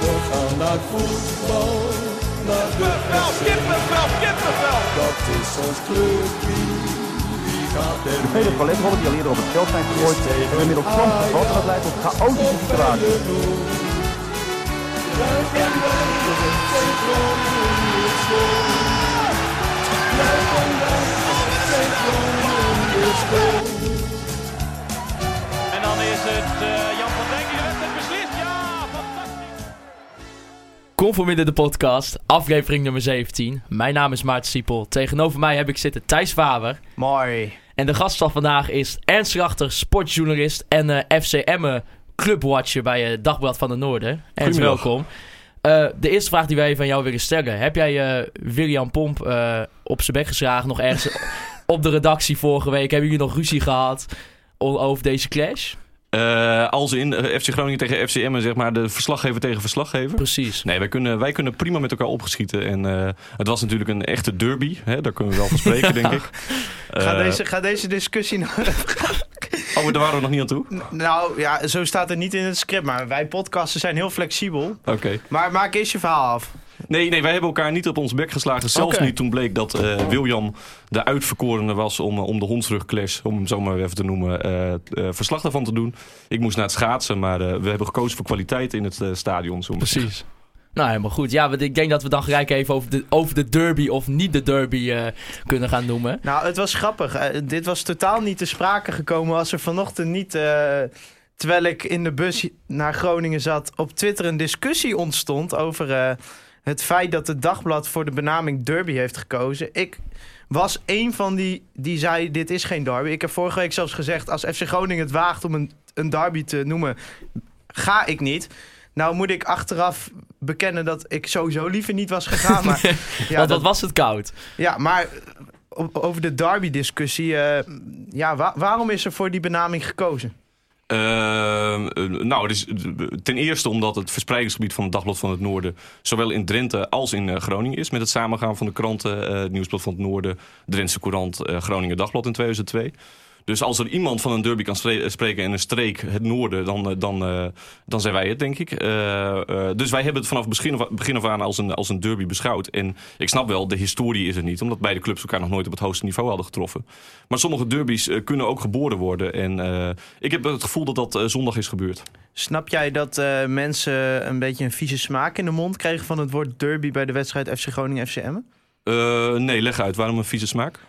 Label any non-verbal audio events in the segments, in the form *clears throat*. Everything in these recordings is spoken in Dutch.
We gaan naar voetbal, naar de Kippenvel, kippenvel, kippenvel. Dat is ons clubje. Mee? Vele paletrollen die al eerder op het veld zijn gegooid, hebben inmiddels soms gevat en dat leidt tot chaotische situaties. En dan is het eh, Jan Conforminder de podcast, aflevering nummer 17. Mijn naam is Maarten Siepel. Tegenover mij heb ik zitten Thijs Faber. Mooi. En de gast van vandaag is Ernst Rachter, sportjournalist en eh FC Emmen clubwatcher bij het Dagblad van de Noorden. Ernst, welkom. Eh, de eerste vraag die wij van jou willen stellen. Heb jij eh, William Pomp eh, op zijn bek geslagen nog ergens *laughs* op de redactie vorige week? Hebben jullie nog ruzie gehad over deze clash? Eh, als in eh, FC Groningen tegen FCM, zeg maar de verslaggever tegen verslaggever. Precies. Nee, wij kunnen, wij kunnen prima met elkaar opgeschieten. En eh, het was natuurlijk een echte derby. Hè? Daar kunnen we wel van spreken, *laughs* denk ik. Ga, deze, ga deze discussie nou... *laughs* Oh, daar waren we nog niet aan toe? nou ja, zo staat het niet in het script, maar wij podcasten zijn heel flexibel. Oké. Maar maak eerst je verhaal af. Nee, nee, wij hebben elkaar niet op ons bek geslagen. Zelfs niet toen bleek dat eh, William de uitverkorene was om, eh, om de hondsrugclash, om hem zo maar even te noemen, eh, eh, verslag daarvan te doen. Ik moest naar het schaatsen, maar eh, we hebben gekozen voor kwaliteit in het eh, stadion. Zo Precies. Nou, helemaal goed. Ja, want ik denk dat we dan gelijk even over de, over de derby of niet de derby eh, kunnen gaan noemen. Nou, het was grappig. Dit was totaal niet te sprake gekomen als er vanochtend niet... eh, terwijl ik in de bus naar Groningen zat, op Twitter een discussie ontstond over eh, het feit dat het dagblad voor de benaming derby heeft gekozen. Ik was een van die die zei: Dit is geen derby. Ik heb vorige week zelfs gezegd: Als FC Groningen het waagt om een, een derby te noemen, ga ik niet. Nou moet ik achteraf bekennen dat ik sowieso liever niet was gegaan. Maar, *laughs* ja, Want dat, was het koud? ja, maar over de derby-discussie. eh, ja, wa- waarom is er voor die benaming gekozen? Ehm, eh, nou, ten eerste omdat het verspreidingsgebied van het Dagblad van het Noorden... zowel in Drenthe als in eh, Groningen is... met het samengaan van de kranten eh, het Nieuwsblad van het Noorden... Drentse Courant, eh, Groningen Dagblad in 2002. Dus als er iemand van een derby kan spre- spreken in een streek, het Noorden... dan, eh, dan, eh, dan zijn wij het, denk ik. Eh, dus wij hebben het vanaf begin begin af aan als een, als een derby beschouwd. En ik snap wel, de historie is er niet... omdat beide clubs elkaar nog nooit op het hoogste niveau hadden getroffen. Maar sommige derbies kunnen ook geboren worden. En ik heb het gevoel dat dat zondag is gebeurd. Snap jij dat mensen een beetje een vieze smaak in de mond kregen van het woord derby bij de wedstrijd FC Groningen FC Emmen? Eh, nee, leg uit. Waarom een vieze smaak?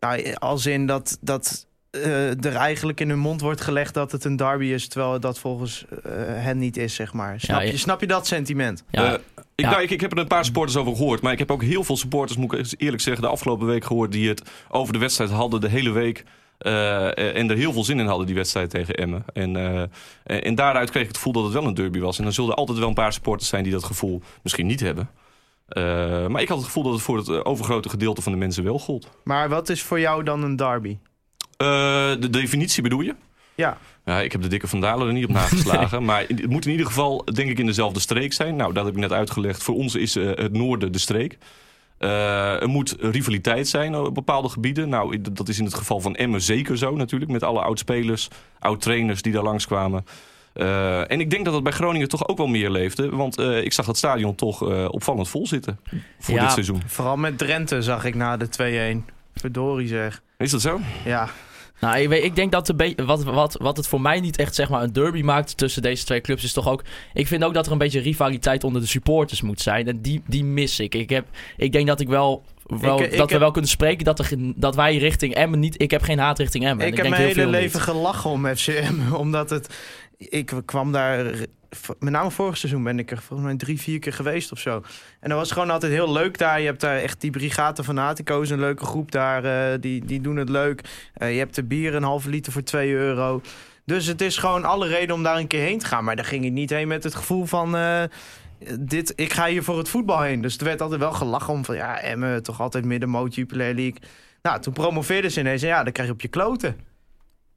Nou, als in dat, dat eh, er eigenlijk in hun mond wordt gelegd dat het een derby is, terwijl dat volgens eh, hen niet is, zeg maar. Snap, Ja, je- je, snap je dat sentiment? Ja, Eh, ik, Ja. nou, ik, ik heb er een paar supporters over gehoord. Maar ik heb ook heel veel supporters, moet ik eens eerlijk zeggen, de afgelopen week gehoord. die het over de wedstrijd hadden de hele week. eh, en er heel veel zin in hadden, die wedstrijd tegen Emmen. En, eh, en, daaruit kreeg ik het gevoel dat het wel een derby was. En dan zullen er altijd wel een paar supporters zijn die dat gevoel misschien niet hebben. Eh, maar ik had het gevoel dat het voor het overgrote gedeelte van de mensen wel gold. Maar wat is voor jou dan een derby? Eh, de definitie bedoel je? Ja, Ja, ik heb de dikke vandalen er niet op nageslagen. *laughs* maar het moet in ieder geval, denk ik, in dezelfde streek zijn. Nou, dat heb ik net uitgelegd. Voor ons is eh, het noorden de streek. Eh, er moet rivaliteit zijn op bepaalde gebieden. Nou, dat is in het geval van Emmen zeker zo natuurlijk. Met alle oud-spelers, oud-trainers die daar langskwamen. Eh en ik denk dat het bij Groningen toch ook wel meer leefde. Want ik zag het stadion toch opvallend vol zitten voor Ja. dit seizoen. vooral met Drenthe zag ik na de 2-1. Verdorie zeg. Is dat zo? Ja, Nou, ik, weet, ik denk dat de wat, wat, wat het voor mij niet echt zeg maar, een derby maakt tussen deze twee clubs is toch ook... Ik vind ook dat er een beetje rivaliteit onder de supporters moet zijn. En die, die mis ik. Ik, heb, ik denk dat ik wel... wel Ik- ik dat we heb- wel kunnen spreken dat, er, dat wij richting Emmen niet... Ik heb geen haat richting Emmen. En ik heb denk mijn heel hele veel leven niet. gelachen om FCM. *laughs* Omdat het. Ik kwam daar. Met name vorig seizoen ben ik er volgens mij drie, vier keer geweest of zo. En dat was gewoon altijd heel leuk daar. Je hebt daar echt die Brigade Fanatico's, een leuke groep daar. eh, die, die doen het leuk. Eh, je hebt de bier een halve liter voor 2 euro. Dus het is gewoon alle reden om daar een keer heen te gaan. Maar daar ging ik niet heen met het gevoel van. eh, dit, ik ga hier voor het voetbal heen. Dus er werd altijd wel gelachen om van ja, Emmen, toch altijd middenmoot, Jupiler League. Nou, toen promoveerden ze ineens en ja, dan krijg je op je kloten.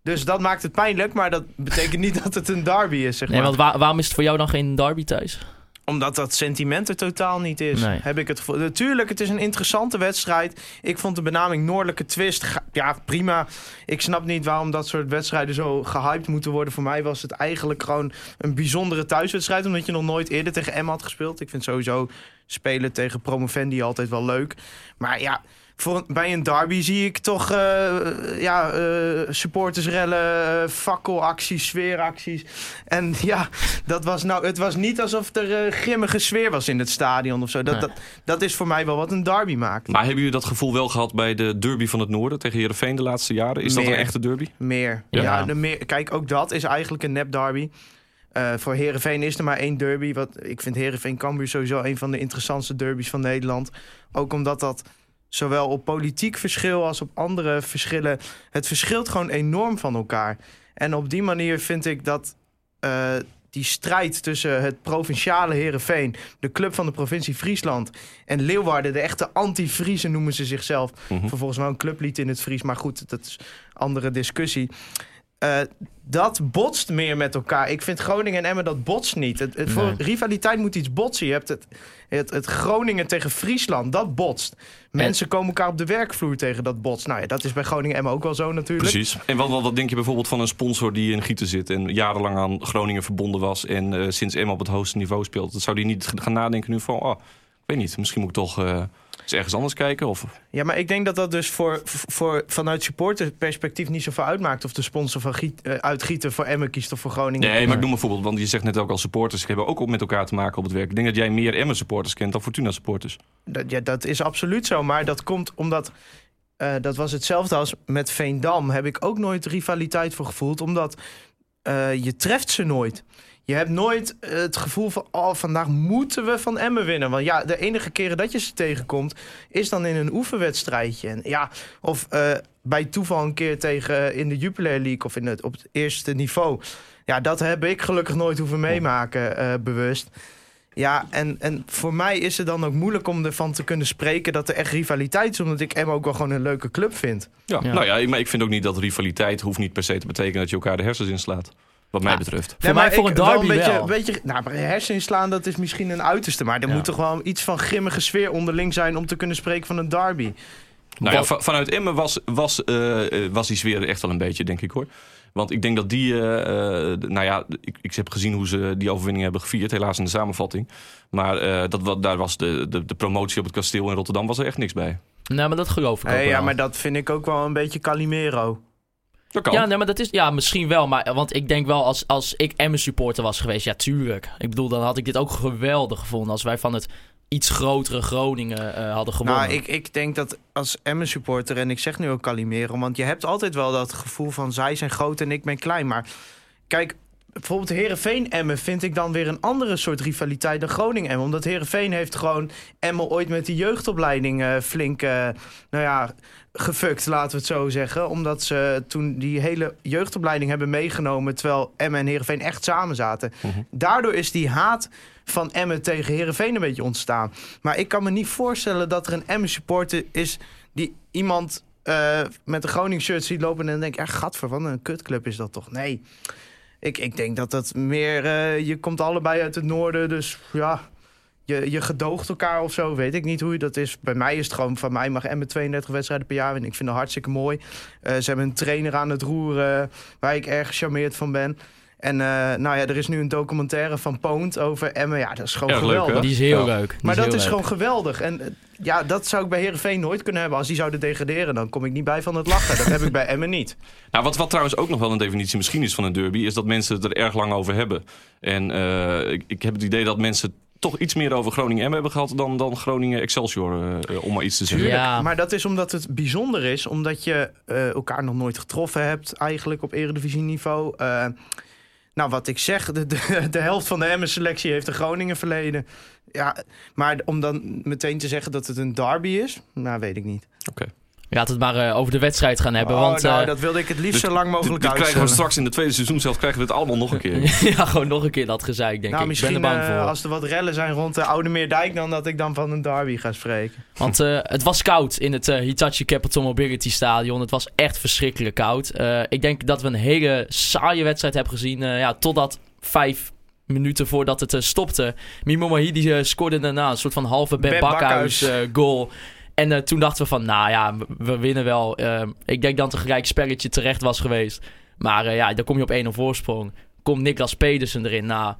Dus dat maakt het pijnlijk, maar dat betekent niet dat het een derby is, zeg Nee, maar. want waar- waarom is het voor jou dan geen derby thuis? omdat dat sentiment er totaal niet is, Nee. heb ik het gevoel. Natuurlijk, het is een interessante wedstrijd. Ik vond de benaming Noordelijke Twist, ja, prima. Ik snap niet waarom dat soort wedstrijden zo gehyped moeten worden. Voor mij was het eigenlijk gewoon een bijzondere thuiswedstrijd, omdat je nog nooit eerder tegen Emma had gespeeld. Ik vind sowieso spelen tegen promovendi altijd wel leuk. Maar ja, voor, een- bij een derby zie ik toch eh, ja, eh, supportersrellen, eh, fakkelacties, sfeeracties. En *laughs* ja, dat was nou, het was niet alsof er eh, grimmige sfeer was in het stadion of zo. Dat, Nee. dat, dat is voor mij wel wat een derby maakt. Maar hebben jullie dat gevoel wel gehad bij de derby van het Noorden tegen Heerenveen de laatste jaren? Is dat een echte derby? Meer. Ja. Ja, de meer. Kijk, ook dat is eigenlijk een nep derby. Eh, voor Herenveen is er maar één derby. Wat, ik vind Herenveen Cambuur sowieso een van de interessantste derbies van Nederland. Ook omdat dat zowel op politiek verschil als op andere verschillen. Het verschilt gewoon enorm van elkaar. En op die manier vind ik dat eh, die strijd tussen het provinciale Herenveen, de club van de provincie Friesland, en Leeuwarden, de echte anti-Friesen noemen ze zichzelf. Mhm. Vervolgens wel een clublied in het Fries, maar goed, dat is een andere discussie. Eh, dat botst meer met elkaar. Ik vind Groningen en Emmen dat botst niet. Het, het- voor Nee. rivaliteit moet iets botsen. Je hebt het, het, het Groningen tegen Friesland, dat botst. Mensen komen elkaar op de werkvloer tegen dat botst. Nou ja, dat is bij Groningen en Emmen ook wel zo natuurlijk. Precies. En wat, wat, denk je bijvoorbeeld van een sponsor die in Gieten zit en jarenlang aan Groningen verbonden was en eh, sinds Emma op het hoogste niveau speelt? Zou die niet gaan nadenken nu van, oh, weet niet, misschien moet ik toch eh, eens ergens anders kijken? Of, Ja, maar ik denk dat dat dus voor, voor, vanuit supporterperspectief niet zoveel uitmaakt... of de sponsor van Giet, eh, uit Gieten voor Emmen kiest of voor Groningen. nee, maar ik noem een voorbeeld, want je zegt net ook al supporters hebben ook op met elkaar te maken op het werk. Ik denk dat jij meer Emma supporters kent dan Fortuna supporters. Dat, ja, dat is absoluut zo. Maar dat komt omdat. eh, dat was hetzelfde als met Veendam. Heb ik ook nooit rivaliteit voor gevoeld. Omdat je treft ze nooit. Je hebt nooit eh, het gevoel van. Oh, vandaag moeten we van Emmen winnen. Want ja, de enige keren dat je ze tegenkomt. is dan in een oefenwedstrijdje. En ja, of eh, bij toeval een keer tegen. in de Jupiler League of in het, op het eerste niveau. Ja, dat heb ik gelukkig nooit hoeven meemaken, eh, bewust. Ja, en, en voor mij is het dan ook moeilijk om ervan te kunnen spreken dat er echt rivaliteit is. Omdat ik Emma ook wel gewoon een leuke club vind. Ja, Ja. nou ja, ik- maar ik vind ook niet dat rivaliteit hoeft niet per se te betekenen dat je elkaar de hersens inslaat. Wat mij Ja. betreft. Voor mij voor een derby een beetje, wel. Een beetje, nou, maar hersenen slaan, dat is misschien een uiterste. Maar er Ja. moet toch wel iets van grimmige sfeer onderling zijn om te kunnen spreken van een derby. Nou ja, vanuit Emmen was, was, eh, eh, was die sfeer er echt wel een beetje, denk ik hoor. Want ik denk dat die, eh, nou ja, ik, ik heb gezien hoe ze die overwinning hebben gevierd, helaas in de samenvatting. Maar eh, dat, wat, daar was de, de, de promotie op het kasteel in Rotterdam was er echt niks bij. Nee, maar dat geloof ik ook Hey, wel. ja, maar dat vind ik ook wel een beetje Calimero. Dat kan. Ja, nee, maar dat is ja, misschien wel. Maar, want ik denk wel, als, als ik Emmen supporter was geweest, ja, tuurlijk. Ik bedoel, dan had ik dit ook geweldig gevonden als wij van het iets grotere Groningen eh, hadden gewonnen. Nou, ik, ik denk dat als Emmen supporter, en ik zeg nu ook Calimero, want je hebt altijd wel dat gevoel van zij zijn groot en ik ben klein. Maar kijk, bijvoorbeeld Herenveen Emmen vind ik dan weer een andere soort rivaliteit dan Groningen Emmen. Omdat Herenveen heeft gewoon Emmen ooit met die jeugdopleiding eh, flink, eh, nou ja, gefukt, laten we het zo zeggen. Omdat ze toen die hele jeugdopleiding hebben meegenomen, terwijl Emmen en Herenveen echt samen zaten. Mhm. Daardoor is die haat van Emmen tegen Herenveen een beetje ontstaan. Maar ik kan me niet voorstellen dat er een Emmen supporter is die iemand eh, met een Groningen shirt ziet lopen en dan denkt, echt gadver, wat een kutclub is dat toch? Nee. Ik, ik denk dat dat meer, eh, je komt allebei uit het noorden, dus ja, je, je gedoogt elkaar of zo, weet ik niet hoe je dat is. Bij mij is het gewoon, van mij mag Emmen 32 wedstrijden per jaar winnen. Ik vind dat hartstikke mooi. Eh, ze hebben een trainer aan het roeren waar ik erg gecharmeerd van ben. En eh, nou ja, er is nu een documentaire van Poont over Emmen. Ja, dat is gewoon geweldig. die is heel Ja. leuk. Die Maar dat is leuk. gewoon geweldig. En eh, ja, dat zou ik bij Herenveen nooit kunnen hebben. Als die zouden degraderen, dan kom ik niet bij van het lachen. Dat heb ik bij Emmen niet. *laughs* Nou, wat, wat trouwens ook nog wel een definitie misschien is van een derby, is dat mensen het er erg lang over hebben. En eh, ik, ik heb het idee dat mensen toch iets meer over Groningen M hebben gehad dan, dan Groningen Excelsior, eh, eh, om maar iets te zeggen. Ja. Maar dat is omdat het bijzonder is. Omdat je eh, elkaar nog nooit getroffen hebt, eigenlijk op eredivisieniveau. Eh nou, wat ik zeg, de, de, de helft van de Emmen-selectie heeft een Groningen verleden. Ja, maar om dan meteen te zeggen dat het een derby is, nou, weet ik niet. Oké. We het maar eh, over de wedstrijd gaan hebben. oh, want nou, eh, dat wilde ik het liefst Dit- zo lang mogelijk dit krijgen we straks in de tweede seizoen zelf krijgen we het allemaal nog een keer. *laughs* ja, gewoon nog een keer dat gezeik, denk nou, ik. Ik ben misschien er bang eh, voor. als er wat rellen zijn rond de Oude Meerdijk... dan dat ik dan van een derby ga spreken. Want eh, het was koud in het Hitachi Capital Mobility Stadion. Het was echt verschrikkelijk koud. Eh, ik denk dat we een hele saaie wedstrijd hebben gezien. eh, ja, totdat vijf minuten voordat het stopte. Mimo Mahidi scoorde daarna een soort van halve Ben Ben Bakhuis Bakhuis. eh, goal. En eh, toen dachten we van, nou ja, we, we winnen wel. Ehm, ik denk dat een gelijk spelletje terecht was geweest. Maar eh, ja, dan kom je op 1-0 voorsprong. Komt Niklas Pedersen erin. Nou,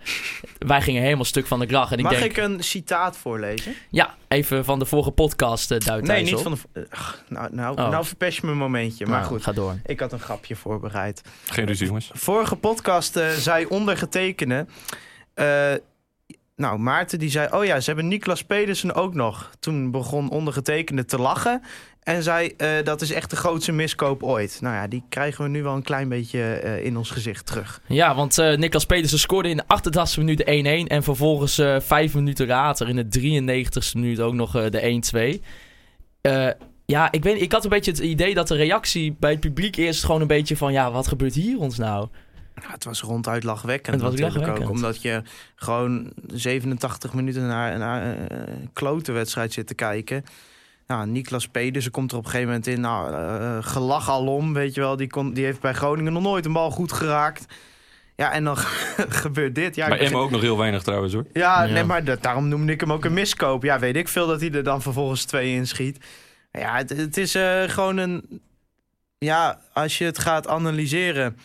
wij gingen helemaal stuk van de kracht. En ik Mag denk, ik een citaat voorlezen? ja, even van de vorige podcast uh, duidt Nee, niet van de... ach, nou, nou, Oh. nou verpest je me een momentje. Maar Nou, goed, Ga door. ik had een grapje voorbereid. Geen ruzie, jongens. Vorige podcast eh, zei ondergetekende... nou, Maarten die zei... Oh ja, ze hebben Niklas Pedersen ook nog. Toen begon ondergetekende te lachen. En zei, eh, dat is echt de grootste miskoop ooit. Nou ja, die krijgen we nu wel een klein beetje eh, in ons gezicht terug. Ja, want eh Niklas Pedersen scoorde in de 88e minuut de 1-1. En vervolgens vijf minuten later in de 93e minuut ook nog de 1-2. Eh, ja, ik, weet, ik had een beetje het idee dat de reactie bij het publiek eerst gewoon een beetje van... Ja, wat gebeurt hier ons nou? Ja, het was ronduit lachwekkend. Het was natuurlijk lachwekkend. Ook, omdat je gewoon 87 minuten naar, naar een klote wedstrijd zit te kijken. Nou, Niklas Pedersen komt er op een gegeven moment in. Nou, uh, gelach alom, weet je wel. Die, kon, die heeft bij Groningen nog nooit een bal goed geraakt. Ja, en dan *laughs* gebeurt dit. Ja, Bij Emma ook nog heel weinig trouwens hoor. Ja, Ja. Nee, maar dat, daarom noemde ik hem ook een miskoop. Ja, weet ik veel dat hij er dan vervolgens twee inschiet. Ja, het, het is eh, gewoon een... Ja, als je het gaat analyseren...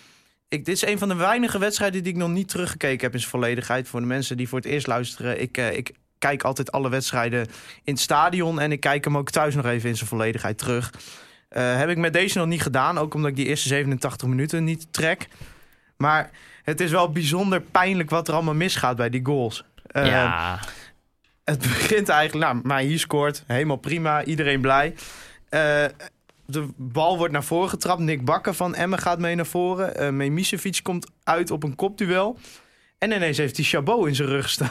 Ik, dit is een van de weinige wedstrijden die ik nog niet teruggekeken heb in zijn volledigheid. Voor de mensen die voor het eerst luisteren. Ik, eh, ik kijk altijd alle wedstrijden in het stadion. En ik kijk hem ook thuis nog even in zijn volledigheid terug. Eh, heb ik met deze nog niet gedaan. Ook omdat ik die eerste 87 minuten niet trek. Maar het is wel bijzonder pijnlijk wat er allemaal misgaat bij die goals. Eh, ja, Het begint eigenlijk... Nou, maar hier scoort. Helemaal prima. Iedereen blij. Eh, de bal wordt naar voren getrapt. Nick Bakker van Emmen gaat mee naar voren. Uh, Memisevic komt uit op een kopduel. En ineens heeft hij Chabot in zijn rug staan.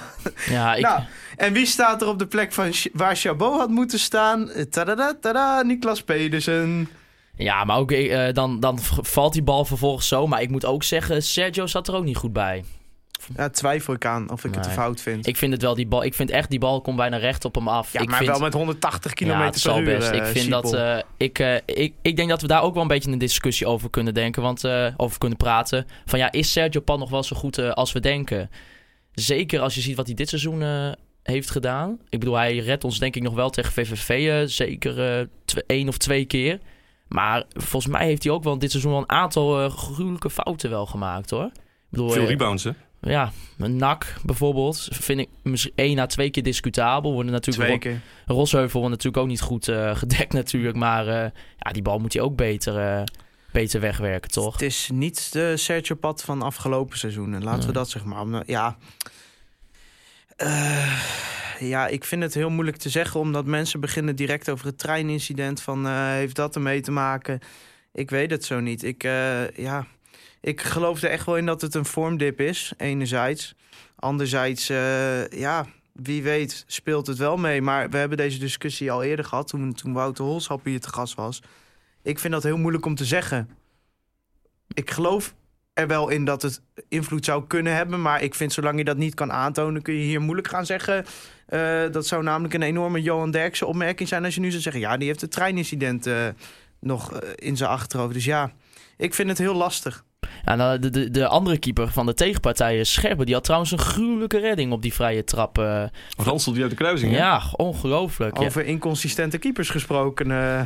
ja *laughs* ik, Nou, en wie staat er op de plek van waar Chabot had moeten staan? Eh, Tada, tada, Niklas Pedersen. ja maar ook eh, dan, dan valt die bal vervolgens zo. Maar ik moet ook zeggen, Sergio zat er ook niet goed bij. Ja, twijfel ik aan of ik het te Nee. fout vind. Ik vind het wel, die bal, ik vind echt, die bal komt bijna recht op hem af. ja, ik maar vind, wel met 180 km ja, het per zal uur. best. Ik eh, vind dat, eh, ik, eh, ik, ik denk dat we daar ook wel een beetje een discussie over kunnen denken, want eh, over kunnen praten. Van ja, is Sergio Pan nog wel zo goed eh, als we denken? Zeker als je ziet wat hij dit seizoen eh, heeft gedaan. Ik bedoel, hij redt ons denk ik nog wel tegen VVV, eh, zeker eh, tw- één of twee keer. Maar volgens mij heeft hij ook wel dit seizoen wel een aantal gruwelijke fouten wel gemaakt hoor. Ik bedoel, Veel rebounds hè. Ja, een nak bijvoorbeeld vind ik misschien één à twee keer discutabel. Worden natuurlijk Twee keer. Rosheuvel wordt natuurlijk ook niet goed eh, *laughs* gedekt natuurlijk. Maar eh, ja, die bal moet hij ook beter, eh, beter wegwerken, toch? Het is niet de Sergio Pad van afgelopen seizoenen. Laten we dat zeg maar. Ja. Ja, ik vind het heel moeilijk te zeggen, omdat mensen beginnen direct over het treinincident. Van heeft dat ermee te maken? Ik weet het zo niet. Ik, ja, ik geloof er echt wel in dat het een vormdip is, enerzijds. Anderzijds, eh, ja, wie weet speelt het wel mee. Maar we hebben deze discussie al eerder gehad, toen, toen Wouter Holshap hier te gast was. Ik vind dat heel moeilijk om te zeggen. Ik geloof er wel in dat het invloed zou kunnen hebben. Maar ik vind, zolang je dat niet kan aantonen, kun je hier moeilijk gaan zeggen. Eh, dat zou namelijk een enorme Johan Derksen opmerking zijn als je nu zou zeggen... ja, die heeft het treinincident eh, nog in zijn achterhoofd. Dus ja, ik vind het heel lastig. Ja, nou, de, de, de andere keeper van de tegenpartij, Scherpen, die had trouwens een gruwelijke redding op die vrije trap. eh. Ransel die uit de kruising hè? ja, ongelooflijk. Ja. Over inconsistente keepers gesproken. eh,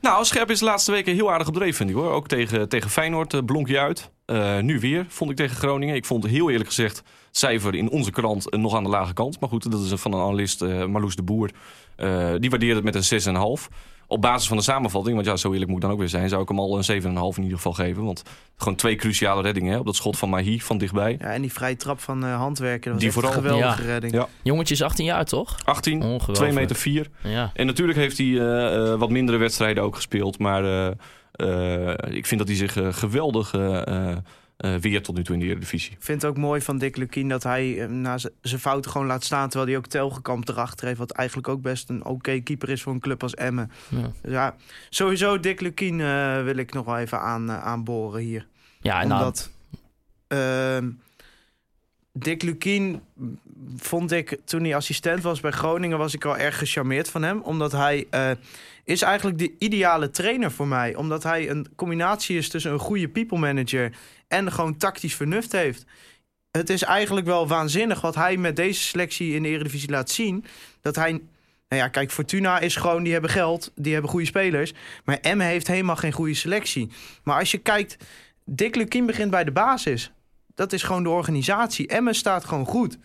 Nou, Scherp is de laatste weken heel aardig op dreef, vind ik hoor. Ook tegen, tegen Feyenoord eh, blonk je uit. Eh, nu weer, vond ik tegen Groningen. Ik vond heel eerlijk gezegd het cijfer in onze krant nog aan de lage kant. Maar goed, dat is van een analist, eh, Marloes de Boer. Eh, die waardeerde het met een 6,5. Op basis van de samenvatting, want ja, zo eerlijk moet ik dan ook weer zijn... zou ik hem al een 7,5 in ieder geval geven. Want gewoon twee cruciale reddingen hè, op dat schot van Mahi van dichtbij. ja, en die vrije trap van eh Handwerken, dat was Die echt een vooral. geweldige Ja. redding. Ja. Jongetje is 18 jaar, toch? 18, Ongelooflijk. 2 meter 4. Ja. En natuurlijk heeft hij eh, eh, wat mindere wedstrijden ook gespeeld. Maar eh, eh, ik vind dat hij zich eh, geweldig eh, weert tot nu toe in de Eredivisie. Ik vind het ook mooi van Dick Lukien dat hij eh, na zijn fouten gewoon laat staan... terwijl hij ook Telgekamp erachter heeft... wat eigenlijk ook best een oké keeper is voor een club als Emmen. Ja. Dus ja, sowieso Dick Lukien eh, wil ik nog wel even aan, aanboren hier. Ja, en nou, Omdat ehm, Dick Lukien vond ik toen hij assistent was bij Groningen... was ik wel erg gecharmeerd van hem. Omdat hij eh, is eigenlijk de ideale trainer voor mij. Omdat hij een combinatie is tussen een goede people manager... en gewoon tactisch vernuft heeft. het is eigenlijk wel waanzinnig wat hij met deze selectie in de Eredivisie laat zien. Dat hij... Nou ja, kijk, Fortuna is gewoon, die hebben geld, die hebben goede spelers. Maar Emmen heeft helemaal geen goede selectie. Maar als je kijkt, Dick Lukien begint bij de basis. Dat is gewoon de organisatie. Emmen staat gewoon goed.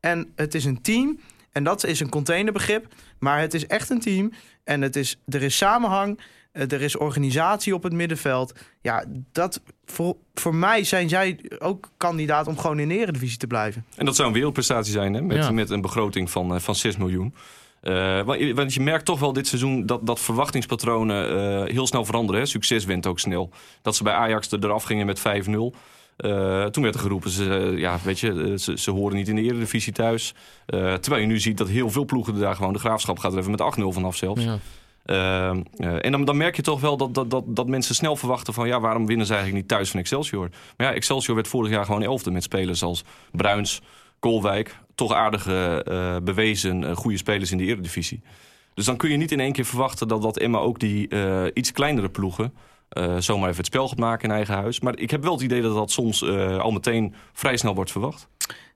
En het is een team. En dat is een containerbegrip. Maar het is echt een team. En het is, er is samenhang. eh, Er is organisatie op het middenveld. Ja, dat, voor, voor mij zijn zij ook kandidaat om gewoon in de eredivisie te blijven. En dat zou een wereldprestatie zijn, hè? Met, Ja. met een begroting van, eh, van 6 miljoen. Eh, want, je- merkt toch wel dit seizoen dat, dat verwachtingspatronen eh, heel snel veranderen. Hè? Succes wint ook snel. Dat ze bij Ajax er eraf gingen met 5-0. Eh, toen werd er geroepen, ze, eh, ja, weet je, eh, ze, ze horen niet in de eredivisie thuis. Terwijl je nu ziet dat heel veel ploegen daar gewoon... de Graafschap gaat er even met 8-0 vanaf zelfs. Ja. Ehm, eh, en dan, dan merk je toch wel dat, dat, dat, dat mensen snel verwachten van... ja, waarom winnen ze eigenlijk niet thuis van Excelsior? Maar ja, Excelsior werd vorig jaar gewoon elfde met spelers als Bruins, Kolwijk. Toch aardige, bewezen, goede spelers in de eredivisie. Dus dan kun je niet in één keer verwachten dat, dat Emma ook die iets kleinere ploegen... eh, zomaar even het spel gaat maken in eigen huis. Maar ik heb wel het idee dat dat soms eh, al meteen vrij snel wordt verwacht.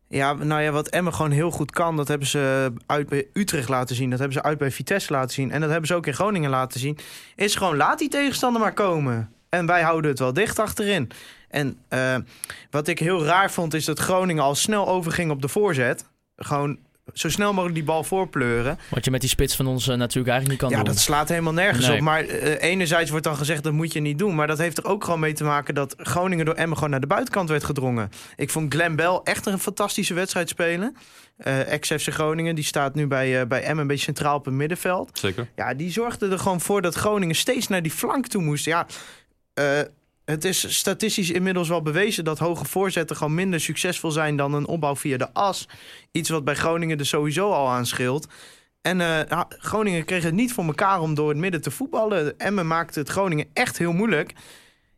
Ja, nou ja, wat Emmen gewoon heel goed kan, dat hebben ze uit bij Utrecht laten zien. Dat hebben ze uit bij Vitesse laten zien. En dat hebben ze ook in Groningen laten zien. Is gewoon, laat die tegenstander maar komen. En wij houden het wel dicht achterin. En eh, wat ik heel raar vond, is dat Groningen al snel overging op de voorzet. Gewoon zo snel mogelijk die bal voorpleuren. Wat je met die spits van ons eh, natuurlijk eigenlijk niet kan Ja, doen. dat slaat helemaal nergens Nee. op. Maar eh, enerzijds wordt dan gezegd dat moet je niet doen. Maar dat heeft er ook gewoon mee te maken dat Groningen door Emmen gewoon naar de buitenkant werd gedrongen. Ik vond Glenn Bell echt een fantastische wedstrijd spelen. Eh Ex-FC Groningen, die staat nu bij, bij Emmen een beetje centraal op het middenveld. Zeker. Ja, die zorgde er gewoon voor dat Groningen steeds naar die flank toe moest. Ja, eh, het is statistisch inmiddels wel bewezen dat hoge voorzetten gewoon minder succesvol zijn dan een opbouw via de as. Iets wat bij Groningen er sowieso al aan scheelt. En eh, ja, Groningen kreeg het niet voor elkaar om door het midden te voetballen. Emmen maakte het Groningen echt heel moeilijk.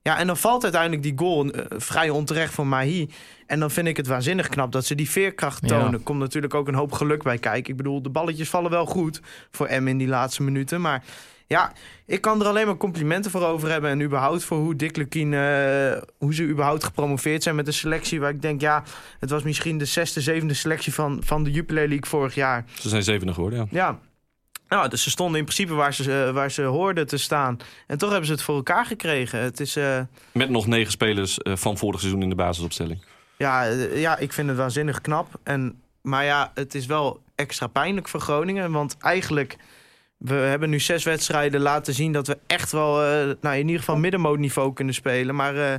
Ja, en dan valt uiteindelijk die goal eh, vrij onterecht van Mahi. En dan vind ik het waanzinnig knap dat ze die veerkracht Ja. tonen. Komt natuurlijk ook een hoop geluk bij kijken. Ik bedoel, de balletjes vallen wel goed voor Emmen in die laatste minuten. Maar ja, ik kan er alleen maar complimenten voor over hebben. En überhaupt voor hoe Dick Lukien, eh, hoe ze überhaupt gepromoveerd zijn met een selectie. Waar ik denk, ja, het was misschien de zesde, zevende selectie van, van de Jupiler League vorig jaar. Ze zijn zevende geworden, ja. Ja. Nou, dus ze stonden in principe waar ze, eh, waar ze hoorden te staan. En toch hebben ze het voor elkaar gekregen. Het is, eh, Met nog negen spelers van vorig seizoen in de basisopstelling. ja, ja, ik vind het waanzinnig knap. En, maar ja, het is wel extra pijnlijk voor Groningen. Want eigenlijk, we hebben nu zes wedstrijden laten zien... dat we echt wel, eh, nou, in ieder geval middenmootniveau kunnen spelen. Maar eh,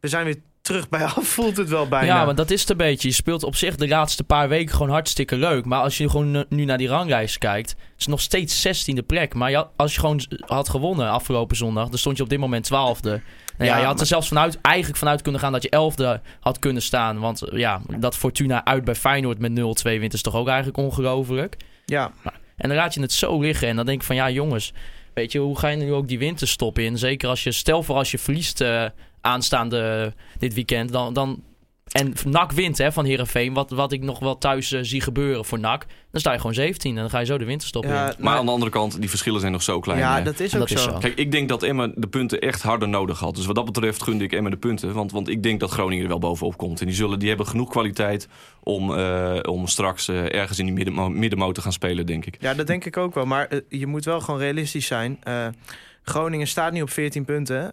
we zijn weer terug bij *laughs* af, voelt het wel bijna. Ja, maar dat is het een beetje. Je speelt op zich de laatste paar weken gewoon hartstikke leuk. Maar als je gewoon nu naar die ranglijst kijkt, is het nog steeds 16e plek. Maar je als je gewoon had gewonnen afgelopen zondag, dan stond je op dit moment 12e. Nou ja, Ja, je had maar- er zelfs vanuit, eigenlijk vanuit kunnen gaan dat je 11e had kunnen staan. Want ja, dat Fortuna uit bij Feyenoord met 0-2 wint is toch ook eigenlijk ongelooflijk. Ja, En dan laat je het zo liggen. En dan denk ik van ja, jongens, weet je, hoe ga je nu ook die winterstop in? Zeker als je, stel voor als je verliest eh, aanstaande dit weekend, dan. dan en NAC wint hè, van Herenveen, wat, wat ik nog wel thuis eh, zie gebeuren voor NAC. Dan sta je gewoon 17 en dan ga je zo de winterstop ja, in. Maar aan de andere kant, die verschillen zijn nog zo klein. ja hè. dat is ook dat is zo. Kijk, ik denk dat Emma de punten echt harder nodig had. Dus wat dat betreft gunde ik Emma de punten. Want, want ik denk dat Groningen er wel bovenop komt. En die, zullen, die hebben genoeg kwaliteit om, eh, om straks eh, ergens in die middenmoot te gaan spelen, denk ik. Ja, dat denk ik ook wel. Maar je moet wel gewoon realistisch zijn. Eh, Groningen staat nu op 14 punten.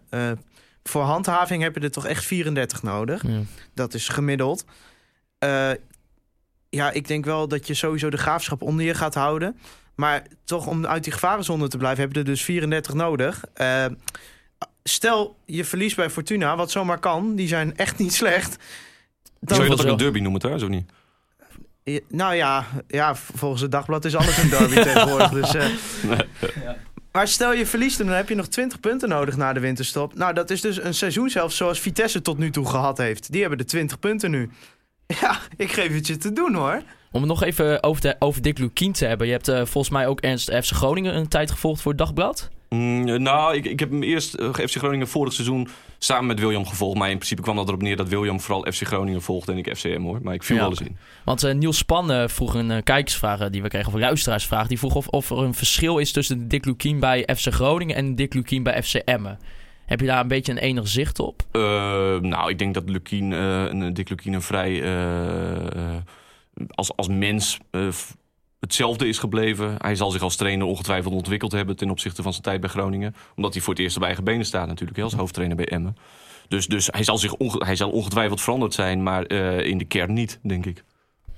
Voor handhaving heb je er toch echt 34 nodig. Ja. Dat is gemiddeld. Eh, ja, ik denk wel dat je sowieso de graafschap onder je gaat houden. Maar toch om uit die gevarenzone te blijven, heb je er dus 34 nodig. Eh, stel, je verliest bij Fortuna, wat zomaar kan. Die zijn echt niet slecht. Dan, Zou je dat ook wel. een derby noemen thuis, of niet? Ja, Nou ja, ja, volgens het dagblad is alles een derby *laughs* tegenwoordig. Dus, eh. Maar stel je verliest hem, dan heb je nog 20 punten nodig na de winterstop. Nou, dat is dus een seizoen zelfs zoals Vitesse tot nu toe gehad heeft. Die hebben de 20 punten nu. *laughs* Ja, ik geef het je te doen hoor. Om het nog even over, over Dick Lukien te hebben. Je hebt eh, volgens mij ook Ernst FC Groningen een tijd gevolgd voor het dagblad. Mm, nou, ik, ik heb hem eerst eh, FC Groningen vorig seizoen samen met William gevolgd. Maar in principe kwam dat erop neer dat William vooral FC Groningen volgde en ik FCM hoor. Maar ik viel Ja, wel eens in. Want eh, Niels Span vroeg een eh, kijkersvraag die we kregen, of een luisteraarsvraag. Die vroeg of, of er een verschil is tussen Dick Lukien bij FC Groningen en Dick Lukien bij FC Emmen. Heb je daar een beetje een enig zicht op? Nou, ik denk dat Lukien, een Dick Lukien een vrij... als, als mens hetzelfde is gebleven. Hij zal zich als trainer ongetwijfeld ontwikkeld hebben... ten opzichte van zijn tijd bij Groningen. Omdat hij voor het eerst op eigen benen staat natuurlijk... als hoofdtrainer bij Emmen. Dus, dus hij, zal zich hij zal ongetwijfeld veranderd zijn... maar eh, in de kern niet, denk ik.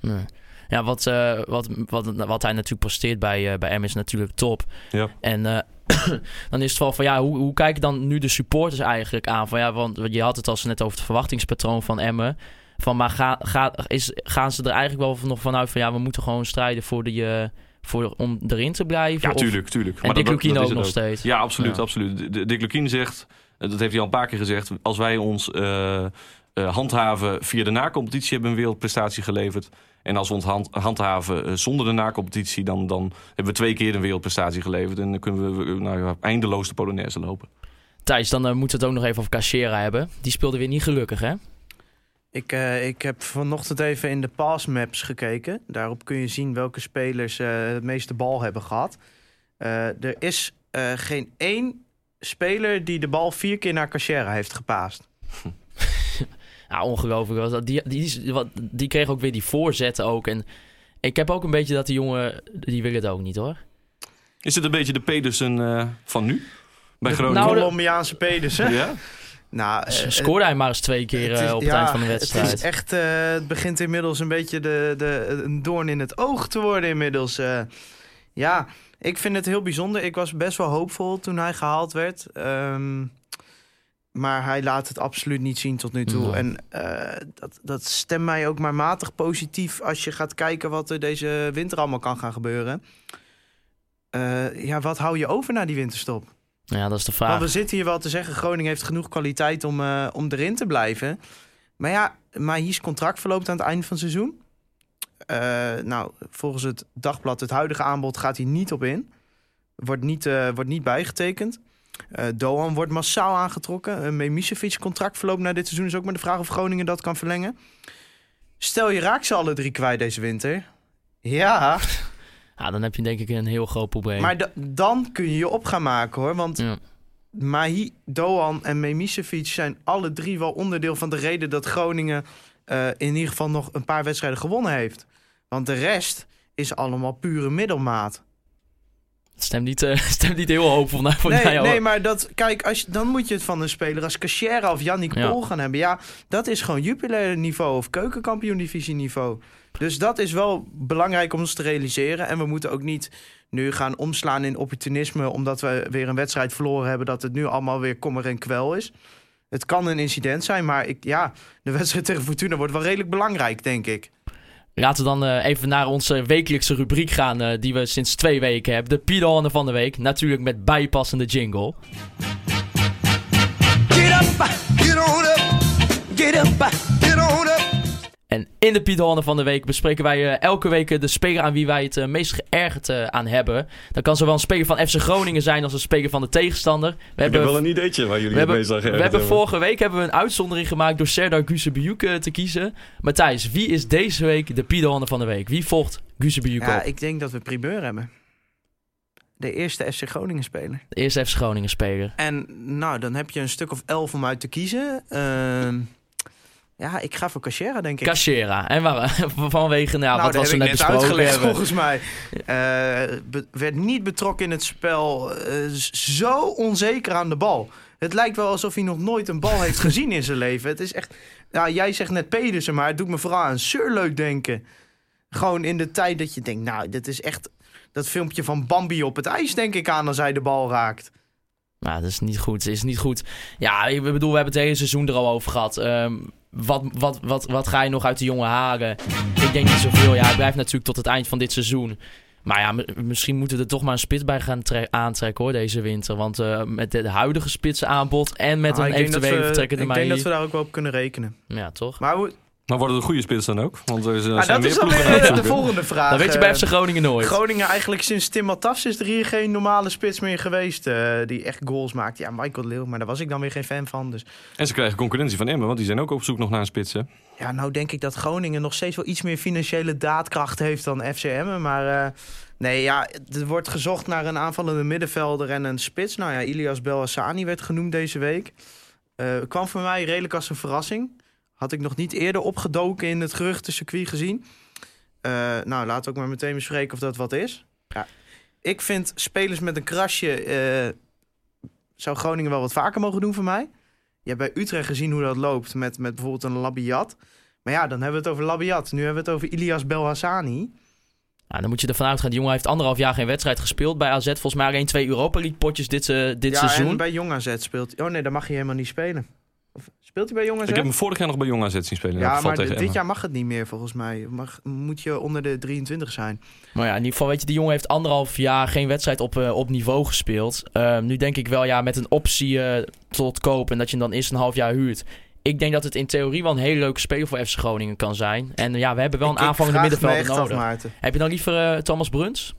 Nee. Ja, wat, eh, wat, wat, wat hij natuurlijk presteert bij, eh bij M is natuurlijk top. Ja. En *clears throat* dan is het wel van ja, hoe, hoe kijken dan nu de supporters eigenlijk aan? Van ja, want je had het als net over het verwachtingspatroon van Emmen. Van maar ga, ga, is, gaan ze er eigenlijk wel nog vanuit van ja, we moeten gewoon strijden voor de, eh, voor, om erin te blijven? Ja, tuurlijk, tuurlijk. En Dick dat- Lukien ook nog steeds. Ja, absoluut, Ja. absoluut. Dick Lukien zegt, eh, dat heeft hij al een paar keer gezegd... als wij ons eh, handhaven via de nacompetitie hebben we een wereldprestatie geleverd... en als we ons hand, handhaven zonder de nacompetitie... Dan, dan hebben we twee keer een wereldprestatie geleverd... en dan kunnen we nou, eindeloos de Polonaise lopen. Thijs, dan moeten we het ook nog even over Cachera hebben. Die speelde weer niet gelukkig, hè? Ik, eh, ik heb vanochtend even in de passmaps gekeken. Daarop kun je zien welke spelers eh, het meeste bal hebben gehad. Eh, er is eh, geen één speler die de bal vier keer naar Cachera heeft gepaast. *laughs* Ja, ongelooflijk. was dat. Die, die, die, wat- die kreeg ook weer die voorzetten ook. En ik heb ook een beetje dat die jongen... Die wil het ook niet, hoor. Is het een beetje de Pedersen eh, van nu? Bij De Groningen? Nou, de- Colombiaanse Pedersen. ja? *laughs* Nou, eh, Scoorde hij maar eens twee keer het is- eh, op het ja, eind van de wedstrijd. Het, is echt, eh, het begint inmiddels een beetje de, de, een doorn in het oog te worden inmiddels. ja, ik vind het heel bijzonder. Ik was best wel hoopvol toen hij gehaald werd. Ehm, maar hij laat het absoluut niet zien tot nu toe. En dat, dat stemt mij ook maar matig positief als je gaat kijken wat er deze winter allemaal kan gaan gebeuren. Ja, wat hou je over na die winterstop? Ja, dat is de Want vraag. we zitten hier wel te zeggen, Groningen heeft genoeg kwaliteit om, eh, om erin te blijven. Maar ja, Mahis contract verloopt aan het einde van het seizoen. Eh, nou, volgens het dagblad, het huidige aanbod gaat hij niet op in. Wordt niet, eh, wordt niet bijgetekend. Eh Doan wordt massaal aangetrokken. Uh, Memisevic contract verloopt na dit seizoen. Is ook maar de vraag of Groningen dat kan verlengen. Stel je raakt ze alle drie kwijt deze winter. Ja, Ja, dan heb je denk ik een heel groot probleem. maar da- dan kun je je op gaan maken hoor. Want Ja. Mahi, Doan en Memisevic zijn alle drie wel onderdeel van de reden dat Groningen eh, in ieder geval nog een paar wedstrijden gewonnen heeft. Want de rest is allemaal pure middelmaat. Het stemt niet, eh, *laughs* stemt niet heel hoopvol naar voor Nee, mij. hoor. nee, maar dat, kijk, als je, dan moet je het van een speler als Cachera of Yannick Ja. Pol gaan hebben. Ja, dat is gewoon Jupiler niveau of keukenkampioen divisie niveau. Dus dat is wel belangrijk om ons te realiseren. En we moeten ook niet nu gaan omslaan in opportunisme... omdat we weer een wedstrijd verloren hebben... dat het nu allemaal weer kommer en kwel is. Het kan een incident zijn, maar ik, ja, de wedstrijd tegen Fortuna wordt wel redelijk belangrijk, denk ik. Laten we dan eh, even naar onze wekelijkse rubriek gaan... eh, die we sinds twee weken hebben. De Piedalende van de week. Natuurlijk met bijpassende jingle. Get up, get on up, get up. En in de Piedalende van de week bespreken wij eh, elke week eh, de speler aan wie wij het eh, meest geërgerd aan hebben. Dat kan zowel een speler van FC Groningen zijn als een speler van de tegenstander. We Ik hebben, heb wel een ideetje waar jullie we hebben, we hebben vorige week hebben we een uitzondering gemaakt door Serdar Gusebiuk te kiezen. Matthijs, wie is deze week de Piedalende van de week? Wie volgt Gusebiuk Ja, op? ik denk dat we primeur hebben. De eerste FC Groningen speler. De eerste FC Groningen speler. En nou, dan heb je een stuk of elf om uit te kiezen. Ehm, ja, ik ga voor Cachera, denk ik. Cachera. En waar, *laughs* vanwege nou, nou, wat was er net besproken uitgelegd, hebben. volgens mij. Eh, werd niet betrokken in het spel. eh, zo onzeker aan de bal. Het lijkt wel alsof hij nog nooit een bal heeft *laughs* gezien in zijn leven. Het is echt... Nou, jij zegt net Pedersen, maar het doet me vooral aan Surleuk denken. Gewoon in de tijd dat je denkt... Nou, dit is echt... Dat filmpje van Bambi op het ijs, denk ik aan als hij de bal raakt. Nou, dat is niet goed. Dat is niet goed. Ja, ik bedoel, we hebben het hele seizoen er al over gehad. Ehm, wat, wat, wat, wat ga je nog uit de jonge haren? Ik denk niet zoveel. Ja, hij blijft natuurlijk tot het eind van dit seizoen. Maar ja, misschien moeten we er toch maar een spits bij gaan tre- aantrekken hoor, deze winter. Want eh, met het huidige spitsaanbod en met Ah, een we- vertrekkende Ik denk dat we daar ook wel op kunnen rekenen. Ja, toch? Maar Maar worden een goede spits dan ook? Want er zijn Ah, dat meer is dan weer het de volgende vraag. Dat weet je bij Eh, FC Groningen nooit. Groningen eigenlijk sinds Tim Matafs is er hier geen normale spits meer geweest eh, die echt goals maakt. Ja, Michael Leeuw, maar daar was ik dan weer geen fan van. Dus En ze krijgen concurrentie van Emmen, want die zijn ook op zoek nog naar een spits. Hè? ja, nou denk ik dat Groningen nog steeds wel iets meer financiële daadkracht heeft dan FCM. Maar eh, nee, ja, er wordt gezocht naar een aanvallende middenvelder en een spits. Nou ja, Ilias Belhassani werd genoemd deze week. Eh, kwam voor mij redelijk als een verrassing. Had ik nog niet eerder opgedoken in het geruchtencircuit gezien. Eh, nou, laten we ook maar meteen bespreken of dat wat is. Ja, ik vind spelers met een krasje... eh, zou Groningen wel wat vaker mogen doen voor mij. Je hebt bij Utrecht gezien hoe dat loopt met, met bijvoorbeeld een Labiat. Maar ja, dan hebben we het over Labiat. Nu hebben we het over Ilias Belhassani. Nou, dan moet je ervan uitgaan. Die jongen heeft anderhalf jaar geen wedstrijd gespeeld bij AZ. Volgens mij alleen twee Europa League potjes dit, eh, dit ja, seizoen. en bij Jong AZ speelt... Oh nee, dan mag hij helemaal niet spelen. Speelt hij bij Jong AZ? Ik heb hem vorig jaar nog bij Jong AZ zien spelen. ja, maar tegen dit jaar mag het niet meer volgens mij. Mag, moet je onder de 23 zijn. Maar ja, in ieder geval, weet je, die jongen heeft anderhalf jaar geen wedstrijd op, eh, op niveau gespeeld. Ehm, nu denk ik wel, ja, met een optie eh, tot koop en dat je hem dan eerst een half jaar huurt. Ik denk dat het in theorie wel een hele leuke speler voor FC Groningen kan zijn. En ja, we hebben wel een Ik- aanvallende middenvelder af, nodig. Maarten. Heb je dan liever eh, Thomas Bruns?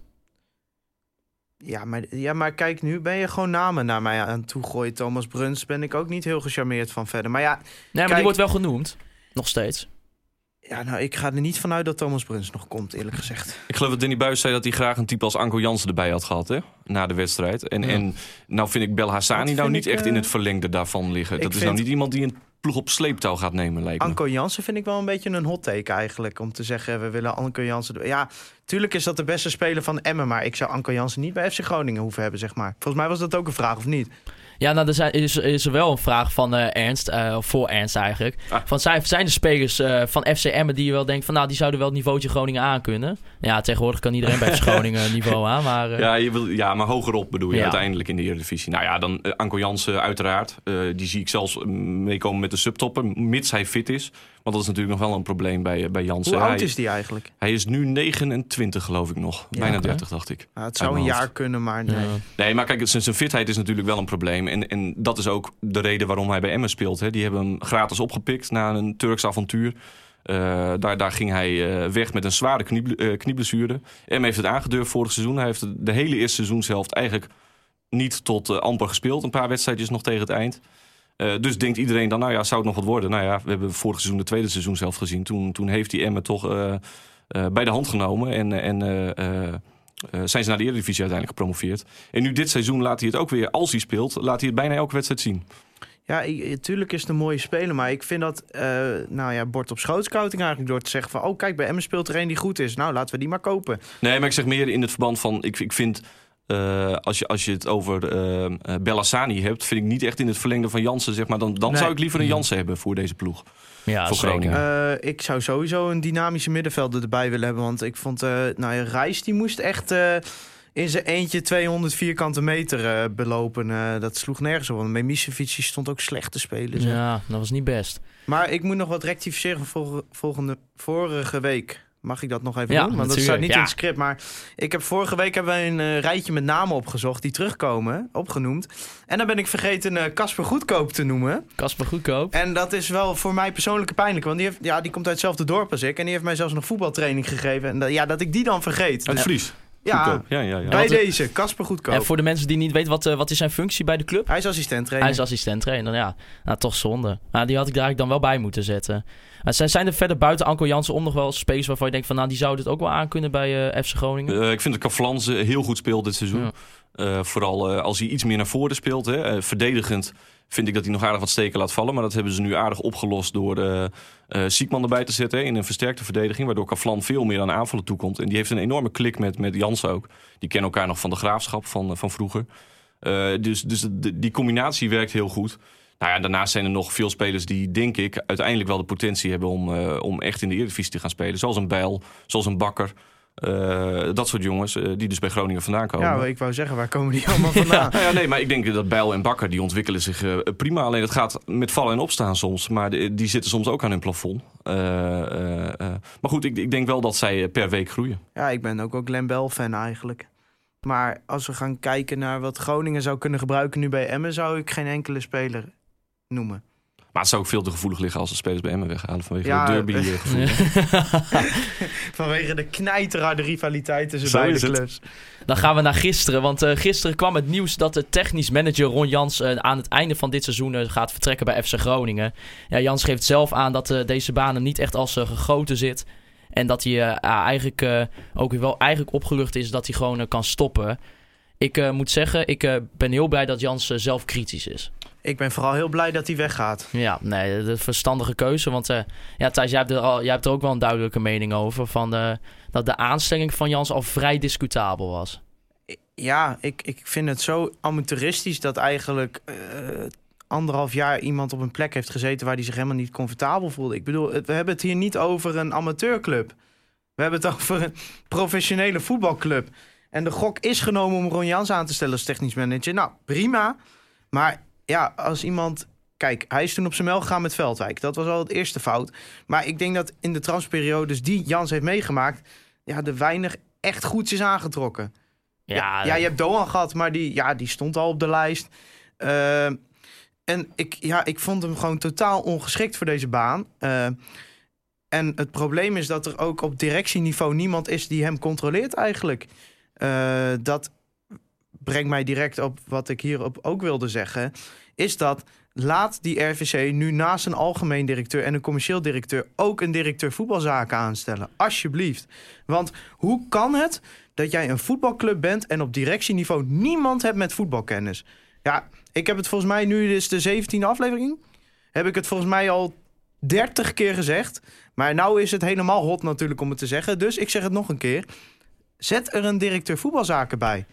Ja maar, ja, maar kijk, nu ben je gewoon namen naar mij aan toe gooien. Thomas Bruns ben ik ook niet heel gecharmeerd van verder. Maar ja, Nee, maar Kijk- die wordt wel genoemd. Nog steeds. ja nou, ik ga er niet vanuit dat Thomas Bruns nog komt, eerlijk gezegd. Ik geloof dat Danny Buis zei dat hij graag een type als Anko Jansen erbij had gehad hè? na de wedstrijd. En, Ja. en nou vind ik Bel Hassani nou niet ik, echt eh, in het verlengde daarvan liggen. Dat is vind- nou niet iemand die een ploeg op sleeptouw gaat nemen, lijkt me. Anko Jansen vind ik wel een beetje een hot take eigenlijk. Om te zeggen, we willen Anko Jansen... Ja, tuurlijk is dat de beste speler van Emmen. Maar ik zou Anko Jansen niet bij FC Groningen hoeven hebben, zeg maar. Volgens mij was dat ook een vraag, of niet? Ja, nou, er zijn, is, is er wel een vraag van eh, Ernst, eh, of voor Ernst eigenlijk. Ah. Van zijn, zijn er spelers eh, van FC Emmen die je wel denkt van, nou, die zouden wel het niveautje Groningen aankunnen? Ja, tegenwoordig kan iedereen bij FC *laughs* Groningen niveau aan, maar... eh, Ja, je wil, ja, maar hogerop bedoel je Ja. uiteindelijk in de Eredivisie. Nou ja, dan Anko Jansen uiteraard. Eh, die zie ik zelfs eh, meekomen met de subtopper, mits hij fit is. Want dat is natuurlijk nog wel een probleem bij, bij Jansen. Hoe hij, oud is die eigenlijk? hij is nu 29 geloof ik nog. Bijna oké. 30 dacht ik. Nou, het zou een jaar kunnen, maar nee. ja. Nee, maar kijk, zijn, zijn fitheid is natuurlijk wel een probleem. En, en dat is ook de reden waarom hij bij Emmen speelt. Hè. Die hebben hem gratis opgepikt na een Turks avontuur. Eh, daar, daar ging hij eh, weg met een zware knie, eh, knieblessure. Emmen heeft het aangedurfd vorig seizoen. Hij heeft de hele eerste seizoenshelft eigenlijk niet tot amper gespeeld. Een paar wedstrijdjes nog tegen het eind. Dus denkt iedereen dan, nou ja, zou het nog wat worden? Nou ja, we hebben vorig seizoen de tweede seizoenshelft gezien. Toen, toen heeft hij Emmen toch bij de hand genomen. En, en eh, zijn ze naar de Eredivisie uiteindelijk gepromoveerd. En nu dit seizoen laat hij het ook weer, als hij speelt, laat hij het bijna elke wedstrijd zien. Ja, natuurlijk is het een mooie speler, maar ik vind dat, eh, nou ja, bord op schoot scouting eigenlijk door te zeggen van, oh kijk, bij Emmen speelt er een die goed is. Nou, laten we die maar kopen. Nee, maar ik zeg meer in het verband van, ik, ik vind, eh, als, je, als je het over eh, Bellassani hebt, vind ik niet echt in het verlengde van Jansen, zeg maar. Dan, dan Nee. zou ik liever een Jansen hebben voor deze ploeg. Ja, Voor zeker. Groningen. Eh, ik zou sowieso een dynamische middenvelder erbij willen hebben, want ik vond, nou ja, Reis die moest echt eh, in zijn eentje 200 vierkante meter eh, belopen. Eh, dat sloeg nergens op, want Memisevic stond ook slecht te spelen. zeg. Ja, dat was niet best. Maar ik moet nog wat rectificeren van vorige week. Mag ik dat nog even Ja, doen? Want dat staat niet ja. in het script. Maar ik heb vorige week hebben wij een eh, rijtje met namen opgezocht die terugkomen, opgenoemd. En dan ben ik vergeten eh, Casper Goedkoop te noemen. Kasper Goedkoop. En dat is wel voor mij persoonlijk pijnlijk. Want die, heeft, ja, die komt uit hetzelfde dorp als ik. En die heeft mij zelfs nog voetbaltraining gegeven. En dat, ja, dat ik die dan vergeet. Uit Vries. Ja, Goedkoop. Ja, ja, ja. bij deze, Casper Goedkoop. En voor de mensen die niet weten, wat, eh, wat is zijn functie bij de club? Hij is assistent Hij trainer. is assistent trainer, ja. Nou, toch zonde. Nou, die had ik daar eigenlijk dan wel bij moeten zetten. Maar zijn, zijn er verder buiten Anko Jansen om nog wel spelers waarvan je denkt van... nou, die zouden het ook wel aankunnen bij eh, FC Groningen? Eh, ik vind dat Kaflans eh, heel goed speelt dit seizoen. Ja. Eh, vooral als hij iets meer naar voren speelt. Hè. Verdedigend vind ik dat hij nog aardig wat steken laat vallen. Maar dat hebben ze nu aardig opgelost door eh, Siekman erbij te zetten in een versterkte verdediging. Waardoor Kaflan veel meer aan aanvallen toekomt. En die heeft een enorme klik met, met Jansen ook. Die kennen elkaar nog van de graafschap van, eh, van vroeger. Dus dus die combinatie werkt heel goed. Nou ja, daarnaast zijn er nog veel spelers die, denk ik, uiteindelijk wel de potentie hebben om, om echt in de Eredivisie te gaan spelen. Zoals een Bijl, zoals een Bakker. Eh, dat soort jongens eh, die dus bij Groningen vandaan komen. Ja, ik wou zeggen, waar komen die allemaal *laughs* vandaan? Ja, nee, maar ik denk dat Bijl en Bakker die ontwikkelen zich eh, prima. Alleen het gaat met vallen en opstaan soms. Maar die zitten soms ook aan hun plafond. Maar goed, ik, ik denk wel dat zij per week groeien. Ja, ik ben ook wel Glenn Bell fan eigenlijk. Maar als we gaan kijken naar wat Groningen zou kunnen gebruiken nu bij Emmen, zou ik geen enkele speler noemen. Maar het zou ook veel te gevoelig liggen als de spelers bij Emmen weghalen vanwege Ja, de derby eh, eh, *laughs* gevoel. *laughs* Vanwege de knijterharde rivaliteit tussen Zo beide is het. clubs. Dan gaan we naar gisteren. Want eh, gisteren kwam het nieuws dat de technisch manager Ron Jans aan het einde van dit seizoen gaat vertrekken bij FC Groningen. Ja, Jans geeft zelf aan dat eh, deze baan hem niet echt als gegoten zit. En dat hij eh, eigenlijk eh, ook wel eigenlijk opgelucht is dat hij gewoon kan stoppen. Ik eh, moet zeggen, ik eh, ben heel blij dat Jans zelf kritisch is. Ik ben vooral heel blij dat hij weggaat. Ja, nee, dat is een verstandige keuze. Want eh, ja, Thijs, jij hebt, er al, jij hebt er ook wel een duidelijke mening over. Van, eh, dat de aanstelling van Jans al vrij discutabel was. Ja, ik, ik vind het zo amateuristisch dat eigenlijk eh, anderhalf jaar iemand op een plek heeft gezeten waar hij zich helemaal niet comfortabel voelde. Ik bedoel, we hebben het hier niet over een amateurclub. We hebben het *laughs* over een professionele voetbalclub. En de gok is genomen om Ron Jans aan te stellen als technisch manager. Nou, prima. Maar ja, als iemand... Kijk, hij is toen op zijn mel gegaan met Veldwijk. Dat was al het eerste fout. Maar ik denk dat in de transperiodes die Jans heeft meegemaakt... ja, er weinig echt goeds is aangetrokken. Ja, ja, je hebt Doan gehad, maar die, ja, die stond al op de lijst. Eh, en ik, ja, ik vond hem gewoon totaal ongeschikt voor deze baan. Eh, en het probleem is dat er ook op directieniveau niemand is die hem controleert eigenlijk. Eh, dat brengt mij direct op wat ik hierop ook wilde zeggen. Is dat laat die RVC nu naast een algemeen directeur en een commercieel directeur ook een directeur voetbalzaken aanstellen. Alsjeblieft. Want hoe kan het dat jij een voetbalclub bent en op directieniveau niemand hebt met voetbalkennis? Ja, ik heb het volgens mij nu, is de 17e aflevering. Heb ik het volgens mij al 30 keer gezegd. Maar nou is het helemaal hot natuurlijk om het te zeggen. Dus ik zeg het nog een keer. Zet er een directeur voetbalzaken bij.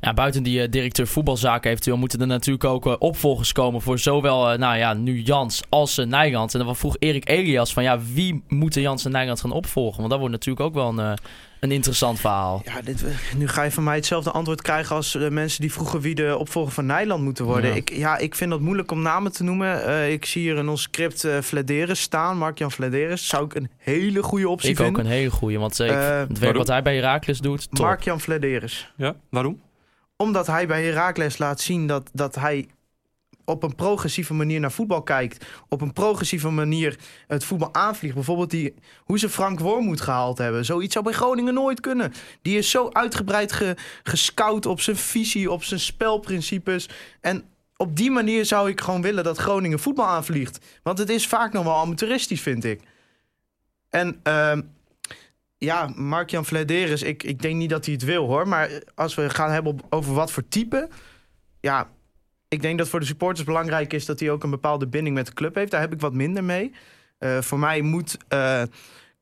Ja, buiten die eh, directeur voetbalzaken eventueel moeten er natuurlijk ook eh, opvolgers komen voor zowel, eh, nou ja, nu Jans als uh, Nijland. En dan vroeg Erik Elias van, ja, wie moeten Jans en Nijland gaan opvolgen? Want dat wordt natuurlijk ook wel een, een interessant verhaal. Ja, dit, nu ga je van mij hetzelfde antwoord krijgen als de mensen die vroegen wie de opvolger van Nijland moeten worden. Ja. Ik, ja, ik vind dat moeilijk om namen te noemen. Eh, ik zie hier in ons script eh Vladeris staan, Mark-Jan Vladeris. Zou ik een hele goede optie Ik ook vinden. een hele goeie, want ik, Eh, het werk waarom? wat hij bij Heracles doet. Mark-Jan Vladeris. Ja, waarom? Omdat hij bij Heracles laat zien dat, dat hij op een progressieve manier naar voetbal kijkt. Op een progressieve manier het voetbal aanvliegt. Bijvoorbeeld die, hoe ze Frank Wormoed gehaald hebben. Zoiets zou bij Groningen nooit kunnen. Die is zo uitgebreid ge, gescout op zijn visie, op zijn spelprincipes. En op die manier zou ik gewoon willen dat Groningen voetbal aanvliegt. Want het is vaak nog wel amateuristisch, vind ik. En ehm, ja, Mark-Jan Vladeris, ik, ik denk niet dat hij het wil hoor. Maar als we gaan hebben over wat voor type. Ja, ik denk dat voor de supporters belangrijk is dat hij ook een bepaalde binding met de club heeft. Daar heb ik wat minder mee. Eh, voor mij moet eh,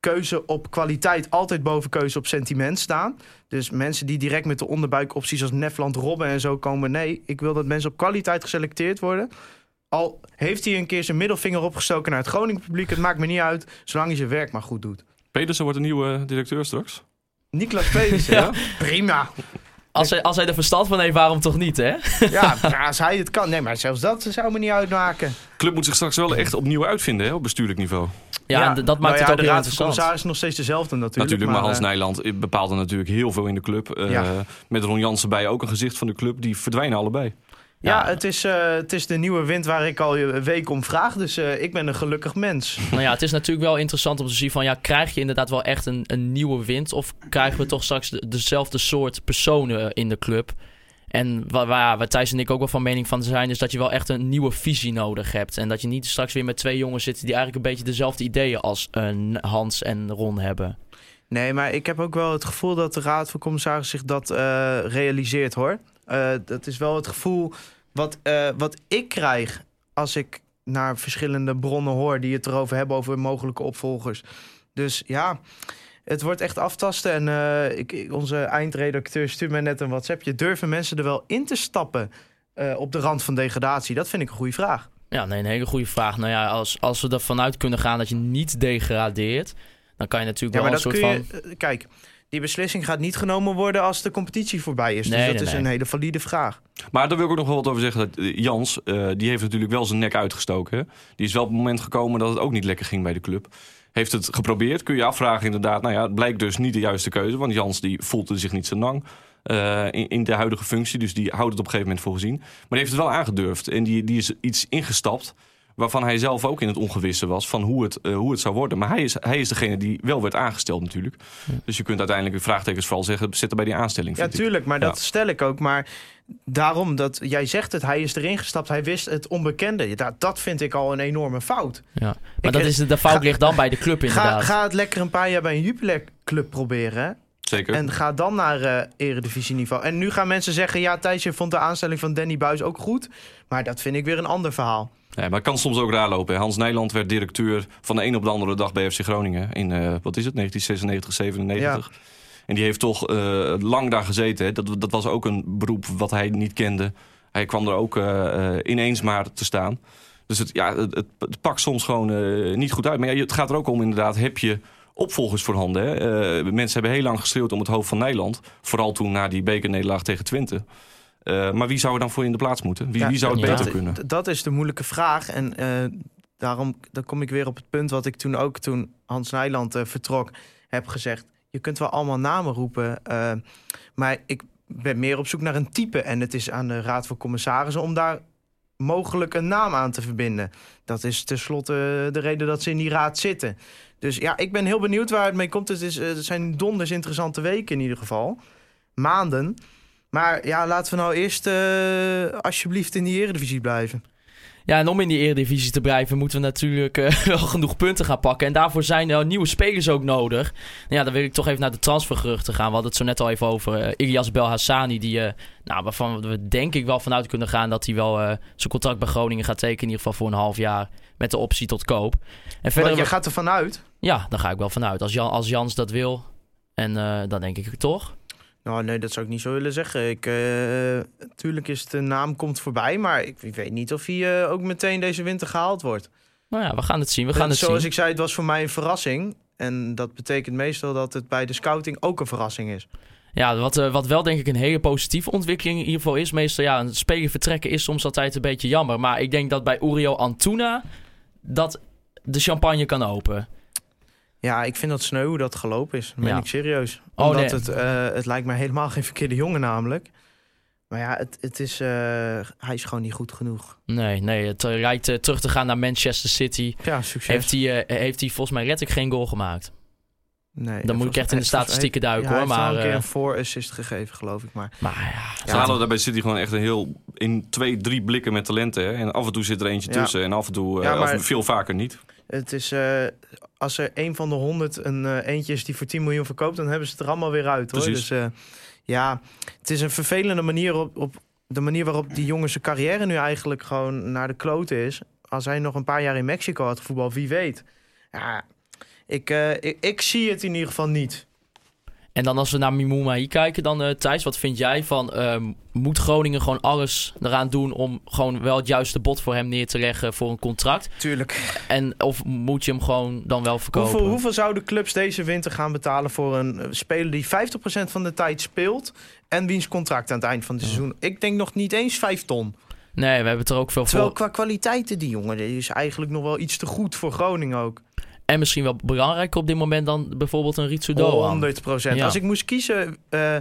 keuze op kwaliteit altijd boven keuze op sentiment staan. Dus mensen die direct met de onderbuikopties als Nefland, Robben en zo komen. Nee, ik wil dat mensen op kwaliteit geselecteerd worden. Al heeft hij een keer zijn middelvinger opgestoken naar het Groningen publiek. Het maakt me niet uit, zolang hij zijn werk maar goed doet. Pedersen wordt een nieuwe directeur straks. Niklas Pedersen, *laughs* Ja. prima. Als hij, als hij er verstand van heeft, waarom toch niet, hè? Ja, als hij het kan. Nee, maar zelfs dat zou me niet uitmaken. De club moet zich straks wel echt opnieuw uitvinden hè, op bestuurlijk niveau. Ja, dat maakt nou het ja, ook de raad van is nog steeds dezelfde natuurlijk. Natuurlijk, maar, Hans eh, Nijland bepaalde natuurlijk heel veel in de club. Eh, Ja. Met Ron Jansen bij ook een gezicht van de club. Die verdwijnen allebei. Ja, het, is, eh, het is de nieuwe wind waar ik al een week om vraag. Dus eh, ik ben een gelukkig mens. *laughs* Nou ja, het is natuurlijk wel interessant om te zien van... ja, krijg je inderdaad wel echt een, een nieuwe wind... of krijgen we toch straks de- dezelfde soort personen in de club? En waar, waar, waar Thijs en ik ook wel van mening van zijn... is dat je wel echt een nieuwe visie nodig hebt. En dat je niet straks weer met twee jongens zit... die eigenlijk een beetje dezelfde ideeën als eh, Hans en Ron hebben. Nee, maar ik heb ook wel het gevoel dat de raad van commissaris zich dat eh, realiseert hoor. Eh, dat is wel het gevoel wat, eh, wat ik krijg als ik naar verschillende bronnen hoor die het erover hebben over mogelijke opvolgers. Dus ja, het wordt echt aftasten. En eh, ik, onze eindredacteur stuurt mij net een WhatsAppje. Durven mensen er wel in te stappen op de rand van degradatie? Dat vind ik een goede vraag. Ja, nee, een hele goede vraag. Nou ja, als, als we ervan uit kunnen gaan dat je niet degradeert... dan kan je natuurlijk Ja, wel een soort van... Kijk, die beslissing gaat niet genomen worden als de competitie voorbij is. Nee, dus dat nee, is nee. een hele valide vraag. Maar daar wil ik ook nog wel wat over zeggen. Dat, eh, Jans, eh, die heeft natuurlijk wel zijn nek uitgestoken. hè. Die is wel op het moment gekomen dat het ook niet lekker ging bij de club. Heeft het geprobeerd, kun je afvragen inderdaad. Nou ja, het blijkt dus niet de juiste keuze. Want Jans die voelde zich niet zo lang eh, in, in de huidige functie. Dus die houdt het op een gegeven moment voor gezien. Maar die heeft het wel aangedurfd. En die, die is iets ingestapt Waarvan hij zelf ook in het ongewisse was van hoe het, eh, hoe het zou worden. Maar hij is, hij is degene die wel werd aangesteld natuurlijk. Dus je kunt uiteindelijk vraagtekens vooral zeggen, zitten bij die aanstelling. Ja, ik. tuurlijk, maar dat stel ik ook. Maar daarom dat jij zegt het, hij is erin gestapt, hij wist het onbekende. Dat, dat vind ik al een enorme fout. Ja. Maar Ik- dat is, de fout ga- ligt dan bij de club Ga, inderdaad. ga het lekker een paar jaar bij een Jupiler club proberen. Zeker. En ga dan naar eh eredivisieniveau. En nu gaan mensen zeggen, ja, Thijs, je vond de aanstelling van Danny Buis ook goed. Maar dat vind ik weer een ander verhaal. Ja, maar het kan soms ook raar lopen. hè. Hans Nijland werd directeur van de een op de andere dag bij FC Groningen. In, eh, wat is het, 1996, 97. En die heeft toch eh, lang daar gezeten. Hè. Dat, dat was ook een beroep wat hij niet kende. Hij kwam er ook ineens maar te staan. Dus het, ja, het, het, pakt soms gewoon niet goed uit. Maar ja, het gaat er ook om inderdaad, heb je opvolgers voorhanden? Hè? Eh, mensen hebben heel lang geschreeuwd om het hoofd van Nijland. Vooral toen na die bekernederlaag tegen Twente. Eh, maar wie zou er dan voor in de plaats moeten? Wie, Ja, wie zou het beter dat, kunnen? Dat is de moeilijke vraag. En eh, daarom dan kom ik weer op het punt wat ik toen ook, toen Hans Nijland vertrok, heb gezegd. Je kunt wel allemaal namen roepen, maar ik ben meer op zoek naar een type. En het is aan de Raad van Commissarissen om daar mogelijk een naam aan te verbinden. Dat is tenslotte de reden dat ze in die raad zitten. Dus ja, ik ben heel benieuwd waar het mee komt. Het, is, eh, het zijn donders interessante weken in ieder geval. Maanden. Maar ja, laten we nou eerst eh, alsjeblieft in die eredivisie blijven. Ja, en om in die Eredivisie te blijven moeten we natuurlijk eh, *laughs* wel genoeg punten gaan pakken. En daarvoor zijn er nieuwe spelers ook nodig. Nou ja, dan wil ik toch even naar de transfergeruchten gaan. We hadden het zo net al even over uh, Ilias Belhassani. Die, uh, nou, waarvan we denk ik wel vanuit kunnen gaan dat hij wel zijn contract bij Groningen gaat tekenen. In ieder geval voor een half jaar met de optie tot koop. En verder, maar je gaat er vanuit? Ja, daar ga ik wel vanuit. Als, Jan, als Jans dat wil. En dan denk ik toch. Nou, nee, dat zou ik niet zo willen zeggen. Ik, uh, tuurlijk is de naam komt voorbij, maar ik, ik weet niet of hij uh, ook meteen deze winter gehaald wordt. Nou ja, we gaan het zien. We gaan en, het zoals zien. ik zei, het was voor mij een verrassing. En dat betekent meestal dat het bij de scouting ook een verrassing is. Ja, wat, uh, wat wel denk ik een hele positieve ontwikkeling in ieder geval is. Meestal, ja, een speler vertrekken is soms altijd een beetje jammer. Maar ik denk dat bij Uriel Antuna dat de champagne kan open. Ja, ik vind dat sneu hoe dat gelopen is. Dat meen ik serieus. Oh, Omdat nee. het, uh, het lijkt me helemaal geen verkeerde jongen namelijk. Maar ja, het, het is, uh, hij is gewoon niet goed genoeg. Nee, nee het lijkt uh, terug te gaan naar Manchester City. Ja, succes. Heeft hij, uh, heeft hij volgens mij letterlijk geen goal gemaakt. Nee, Dan moet ik echt in de statistieken duiken ja, hoor. Hij heeft Maar, een keer een voor-assist gegeven, geloof ik. Maar, maar ja, Ze halen daar bij City gewoon echt een heel... in twee, drie blikken met talenten. Hè? En af en toe zit er eentje Ja. tussen. En af en toe, Ja, maar- of veel vaker niet. Het is, uh, als er een van de honderd een uh, eentje is die voor 10 miljoen verkoopt, dan hebben ze het er allemaal weer uit. Hoor. Precies. Dus uh, ja, het is een vervelende manier op, op de manier waarop die jongen zijn carrière nu eigenlijk gewoon naar de kloten is. Als hij nog een paar jaar in Mexico had gevoetbald, wie weet. Ja, ik, ik, ik zie het in ieder geval niet. En dan als we naar Mimouma kijken, dan uh, Thijs, wat vind jij van... Uh, moet Groningen gewoon alles eraan doen om gewoon wel het juiste bod voor hem neer te leggen voor een contract? Tuurlijk. En of moet je hem gewoon dan wel verkopen? Hoeveel, hoeveel zouden clubs deze winter gaan betalen voor een uh, speler die 50% van de tijd speelt... en wiens contract aan het eind van het seizoen? Ik denk nog niet eens 5 ton. Nee, we hebben het er ook veel Terwijl voor. qua kwaliteiten, die jongen, die is eigenlijk nog wel iets te goed voor Groningen ook. En misschien wel belangrijker op dit moment dan bijvoorbeeld een Ritsu Doan. 100 procent. Ja. Als ik moest kiezen uh,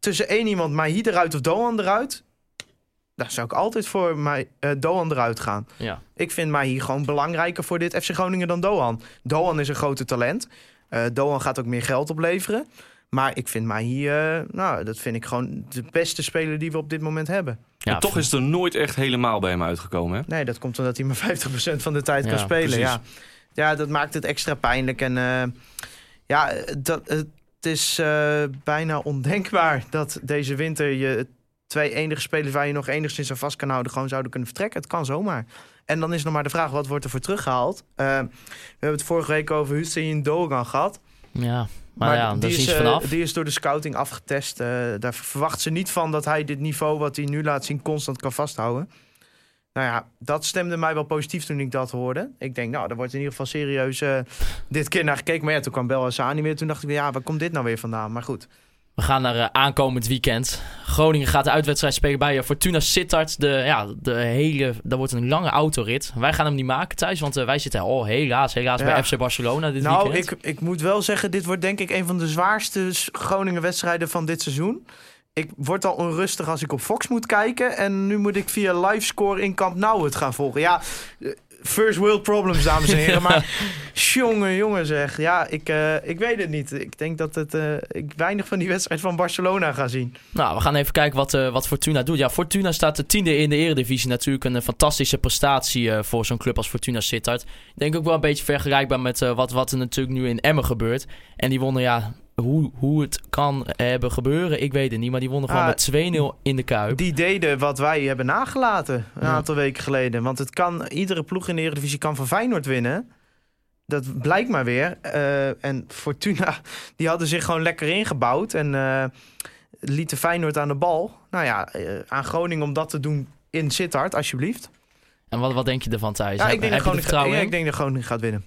tussen één iemand, Mahi eruit of Doan eruit... dan zou ik altijd voor mij, uh, Doan eruit gaan. Ja. Ik vind Mahi gewoon belangrijker voor dit FC Groningen dan Doan. Doan is een grote talent. Uh, Doan gaat ook meer geld opleveren. Maar ik vind Mahi, uh, nou, dat vind ik gewoon de beste speler die we op dit moment hebben. Ja, toch is het er nooit echt helemaal bij hem uitgekomen. Hè? Nee, dat komt omdat hij maar 50% van de tijd Ja, kan spelen. precies. Ja. Ja, dat maakt het extra pijnlijk. En uh, ja, dat, het is uh, bijna ondenkbaar dat deze winter je twee enige spelers waar je nog enigszins aan vast kan houden, gewoon zouden kunnen vertrekken. Het kan zomaar. En dan is nog maar de vraag, wat wordt er voor teruggehaald? Uh, we hebben het vorige week over Hussein Dogan gehad. Ja, maar, maar ja, die, is, vanaf. die is door de scouting afgetest. Daar verwacht ze niet van dat hij dit niveau wat hij nu laat zien constant kan vasthouden. Nou ja, dat stemde mij wel positief toen ik dat hoorde. Ik denk, nou, daar wordt in ieder geval serieus uh, dit keer naar gekeken. Maar ja, toen kwam Bel Hassani weer. Toen dacht ik, ja, waar komt dit nou weer vandaan? Maar goed. We gaan naar uh, aankomend weekend. Groningen gaat de uitwedstrijd spelen bij uh, Fortuna Sittard. De, ja, de hele, dat wordt een lange autorit. Wij gaan hem niet maken thuis, want uh, wij zitten oh, helaas, helaas ja. bij FC Barcelona dit nou, weekend. Nou, ik, ik moet wel zeggen, dit wordt denk ik een van de zwaarste Groningen wedstrijden van dit seizoen. Ik word al onrustig als ik op Fox moet kijken. En nu moet ik via livescore in Camp Nou het gaan volgen. Ja, eh, first world problems, dames en *laughs* heren. Maar jongen, jongen zeg. Ja, ik, eh, ik weet het niet. Ik denk dat het, eh, ik weinig van die wedstrijd van Barcelona ga zien. Nou, we gaan even kijken wat, wat Fortuna doet. Ja, Fortuna staat de tiende in de eredivisie. Natuurlijk een fantastische prestatie voor zo'n club als Fortuna Sittard. Ik denk ook wel een beetje vergelijkbaar met wat, wat er natuurlijk nu in Emmen gebeurt. En die wonnen, ja, hoe, hoe het kan hebben gebeuren, ik weet het niet. Maar die wonnen gewoon Ah, met 2-0 in de Kuip. Die deden wat wij hebben nagelaten een Ja. aantal weken geleden. Want het kan, iedere ploeg in de Eredivisie kan van Feyenoord winnen. Dat blijkt maar weer. Eh, en Fortuna, *laughs* die hadden zich gewoon lekker ingebouwd. En eh lieten Feyenoord aan de bal. Nou ja, eh, aan Groningen om dat te doen in Sittard, alsjeblieft. En wat, wat denk je ervan, Thijs? Ja, ik denk, heb ja, ik denk dat Groningen gaat winnen.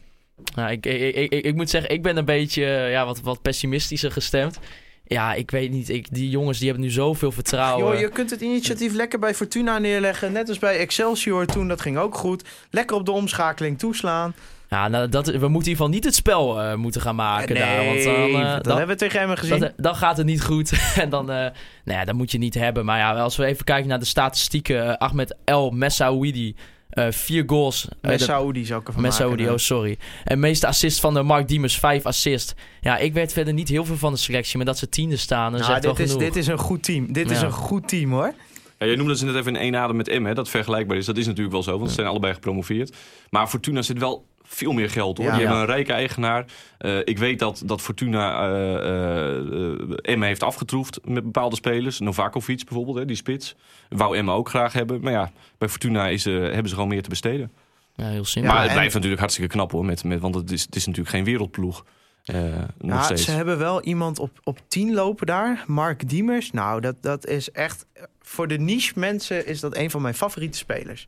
Nou, ik, ik, ik, ik, moet zeggen, ik ben een beetje eh, ja, wat, wat pessimistischer gestemd. Ja, ik weet niet. Ik, die jongens die hebben nu zoveel vertrouwen. Joh, je kunt het initiatief lekker bij Fortuna neerleggen. Net als bij Excelsior toen, dat ging ook goed. Lekker op de omschakeling toeslaan. Ja, nou, dat, we moeten in ieder geval niet het spel eh, moeten gaan maken daar. Want dan, eh, dat dan, hebben we tegen hem gezien. dat- dan gaat het niet goed. *laughs* en dan, nou ja, dat moet je niet hebben. Maar ja, als we even kijken naar de statistieken. Ahmed El Messaouidi, vier goals. eh, Met de- ik ervan Messaoudi, maken. oh sorry. En meeste assist van de Mark Diemers, vijf assist. Ja, ik weet verder niet heel veel van de selectie. Maar dat ze tiende staan, dat is Nou, wel dit, is, genoeg. dit is een goed team. Dit is een goed team hoor. Ja, jij noemde ze net even in één adem met M, hè, dat vergelijkbaar is. Dat is natuurlijk wel zo, want ze zijn allebei gepromoveerd. Maar Fortuna zit wel veel meer geld hoor. Ja. Die Ja. hebben een rijke eigenaar. Eh, ik weet dat, dat Fortuna eh eh, M heeft afgetroefd met bepaalde spelers. Novakovic bijvoorbeeld, hè, die spits. Wou M ook graag hebben. Maar ja, bij Fortuna is, eh, hebben ze gewoon meer te besteden. Ja, heel simpel. Maar het en- blijft natuurlijk hartstikke knap hoor. Met, met, want het is, het is natuurlijk geen wereldploeg. eh, steeds. ze hebben wel iemand op, op 10 lopen daar. Mark Diemers. Nou, dat, dat is echt... Voor de niche mensen is dat een van mijn favoriete spelers.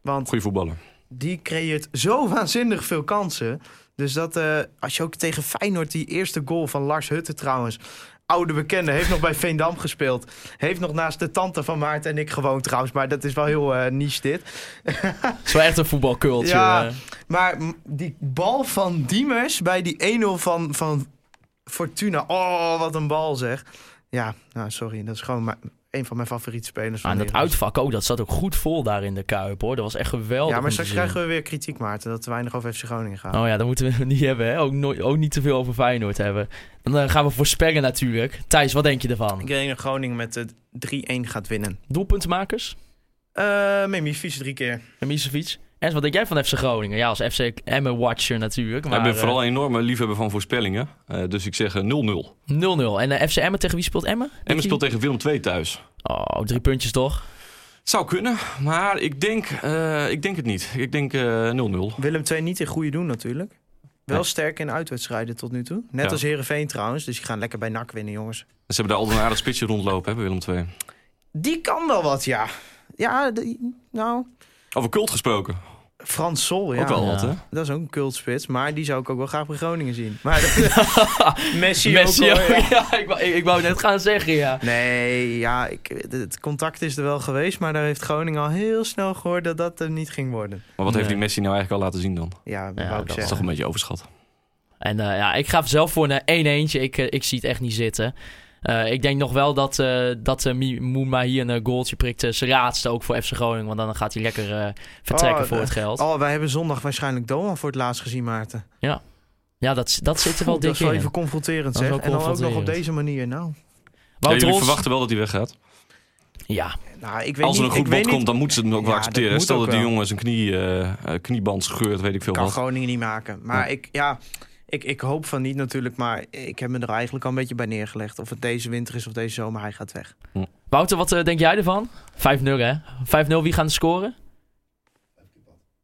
Want Goeie voetballer. Die creëert zo *laughs* waanzinnig veel kansen. Dus dat, eh, als je ook tegen Feyenoord die eerste goal van Lars Hutte trouwens... Oude bekende, heeft nog bij Veendam gespeeld. Heeft nog naast de tante van Maarten en ik gewoond trouwens. Maar dat is wel heel eh, niche dit. Het is wel echt een voetbalcultuur. Ja. eh. Maar die bal van Diemers bij die 1-0 van, van Fortuna. Oh, wat een bal zeg. Ja, nou sorry. Dat is gewoon maar een van mijn favoriete spelers. Van Ah, en dat uitvak ook, dat zat ook goed vol daar in de Kuip hoor. Dat was echt geweldig. Ja, maar straks krijgen we weer kritiek, Maarten. Dat te weinig over FC Groningen gaat. Oh ja, dat moeten we *laughs* niet hebben. Hè? Ook, nooit- ook niet te veel over Feyenoord hebben. Dan eh, gaan we voorspellen natuurlijk. Thijs, wat denk je ervan? Ik denk dat Groningen met de 3-1 gaat winnen. Doelpuntenmakers? Eh Memifiets drie keer. Misevic. En wat denk jij van FC Groningen? Ja, als FC Emmen-watcher natuurlijk. Maar, ik ben vooral eh, een enorme liefhebber van voorspellingen. Eh, dus ik zeg eh, 0-0. 0-0. En eh, FC Emmen tegen wie speelt Emmen? Denk En we je? speelt tegen Willem II thuis. Oh, drie puntjes toch? Het zou kunnen, maar ik denk, eh, ik denk het niet. Ik denk eh, 0-0. Willem II niet in goede doen natuurlijk. Wel Nee. sterk in uitwedstrijden tot nu toe. Net Ja. als Herenveen trouwens. Dus die gaan lekker bij NAC winnen, jongens. Ze hebben daar altijd een aardig spitsje rondlopen, hè, bij Willem II. Die kan wel wat, ja. Ja, die- nou... Over cult gesproken. Frans Sol, ja. Ook wel Ja. wat, hè? Dat is ook een cultspits, maar die zou ik ook wel graag bij Groningen zien. Maar Messi, *laughs* Messi ook ook. wel, ja. Ja, ik, wou, ik, ik wou net gaan zeggen, ja. Nee, ja, ik, het contact is er wel geweest, maar daar heeft Groningen al heel snel gehoord dat dat er niet ging worden. Maar wat heeft die Messi nou eigenlijk al laten zien dan? Ja, Ja, wou ik dat is toch een beetje overschat. En eh, ja, ik ga zelf voor een 1-1'tje. Ik, eh, ik zie het echt niet zitten. Eh, ik denk nog wel dat, eh dat uh, Moema hier een eh, goaltje prikt. eh, zijn raadste ook voor FC Groningen. Want dan gaat hij lekker eh, vertrekken Oh, voor het eh, geld. Oh, wij hebben zondag waarschijnlijk Doan voor het laatst gezien, Maarten. Ja, dat, dat zit er wel Oeh, dat dik is wel in. even confronterend, Dat zeg. En dan ook nog op deze manier, nou. Ja, jullie verwachten wel dat hij weggaat. Ja, nou ik weet Als er niet, een goed bod komt, niet, dan moeten ze het ook wel Ja, accepteren. dat Stel dat die jongen zijn knie, eh, eh, knieband scheurt, weet ik veel kan wat. Groningen niet maken. Maar Ja. ik, ja, ik, ik hoop van niet natuurlijk, maar ik heb me er eigenlijk al een beetje bij neergelegd. Of het deze winter is of deze zomer, hij gaat weg. Wouter, wat eh, denk jij ervan? 5-0 hè? 5-0, wie gaan scoren?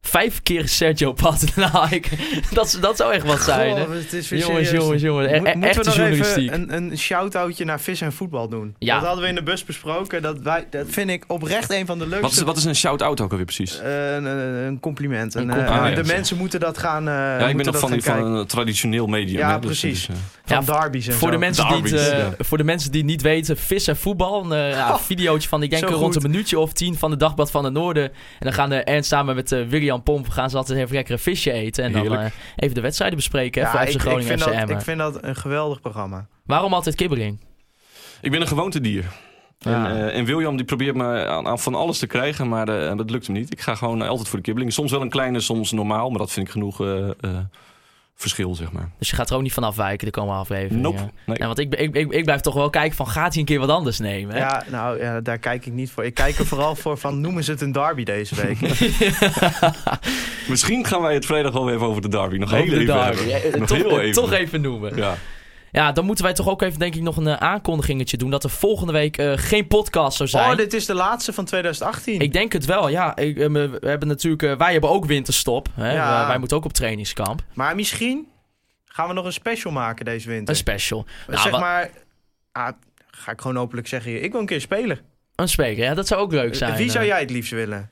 Vijf keer Sergio *laughs* ik, dat, dat zou echt wat zijn. hè? Goh, het is weer Jongens, jongens, jongens. E- Mo- e- Moeten echte we nog journalistiek. even een, een shout-outje naar vis en voetbal doen? Ja. Dat hadden we in de bus besproken. Dat, wij, dat vind ik oprecht een van de leukste... Wat is, wat is een shout-out ook alweer precies? Eh, een, een- een compliment. Een En, eh. Ah, ja, de mensen moeten dat gaan uh, ja, ik ben nog van, die- van een traditioneel medium. Ja, hè, dus precies. eh, Van Ja, derbies en Voor zo. de, mensen die het, eh, voor de mensen die niet weten, vis en voetbal. Een eh, ja, Oh, videootje van, ik denk rond een minuutje of tien van de Dagblad van het Noorden. En dan gaan de Ernst samen met eh, William Pomp gaan ze altijd even lekker een visje eten. En dan eh, even de wedstrijden bespreken Ja, voor ik, FC ik, Groningen vind dat, ik vind dat een geweldig programma. Waarom altijd kibbering? Ik ben een gewoontedier. En, eh, en William die probeert me aan, aan van alles te krijgen, maar eh, dat lukt hem niet. Ik ga gewoon altijd voor de kibbeling. Soms wel een kleine, soms normaal, maar dat vind ik genoeg eh, eh, verschil, zeg maar. Dus je gaat er ook niet van afwijken de komende aflevering. Nope. Ja. Nee. Ja, want ik, ik, ik, ik blijf toch wel kijken van gaat hij een keer wat anders nemen? Hè? Ja, nou, ja, daar kijk ik niet voor. Ik kijk er vooral voor van, noemen ze het een derby deze week? *laughs* Misschien gaan wij het vrijdag wel even over de derby. Nog heel de even derby. Nog toch, heel even. toch even noemen. Ja. Ja, dan moeten wij toch ook even denk ik nog een eh, aankondigingetje doen dat er volgende week eh, geen podcast zou zijn. Oh, dit is de laatste van 2018. Ik denk het wel, ja. Ik, eh, we hebben natuurlijk, wij hebben ook winterstop. Hè? Ja. Wij- moeten ook op trainingskamp. Maar misschien gaan we nog een special maken deze winter. Een special. Nou, zeg maar, ah, ga ik gewoon openlijk zeggen hier. Ik wil een keer spelen. Een speler, ja, dat zou ook leuk zijn. Wie zou jij het liefst willen?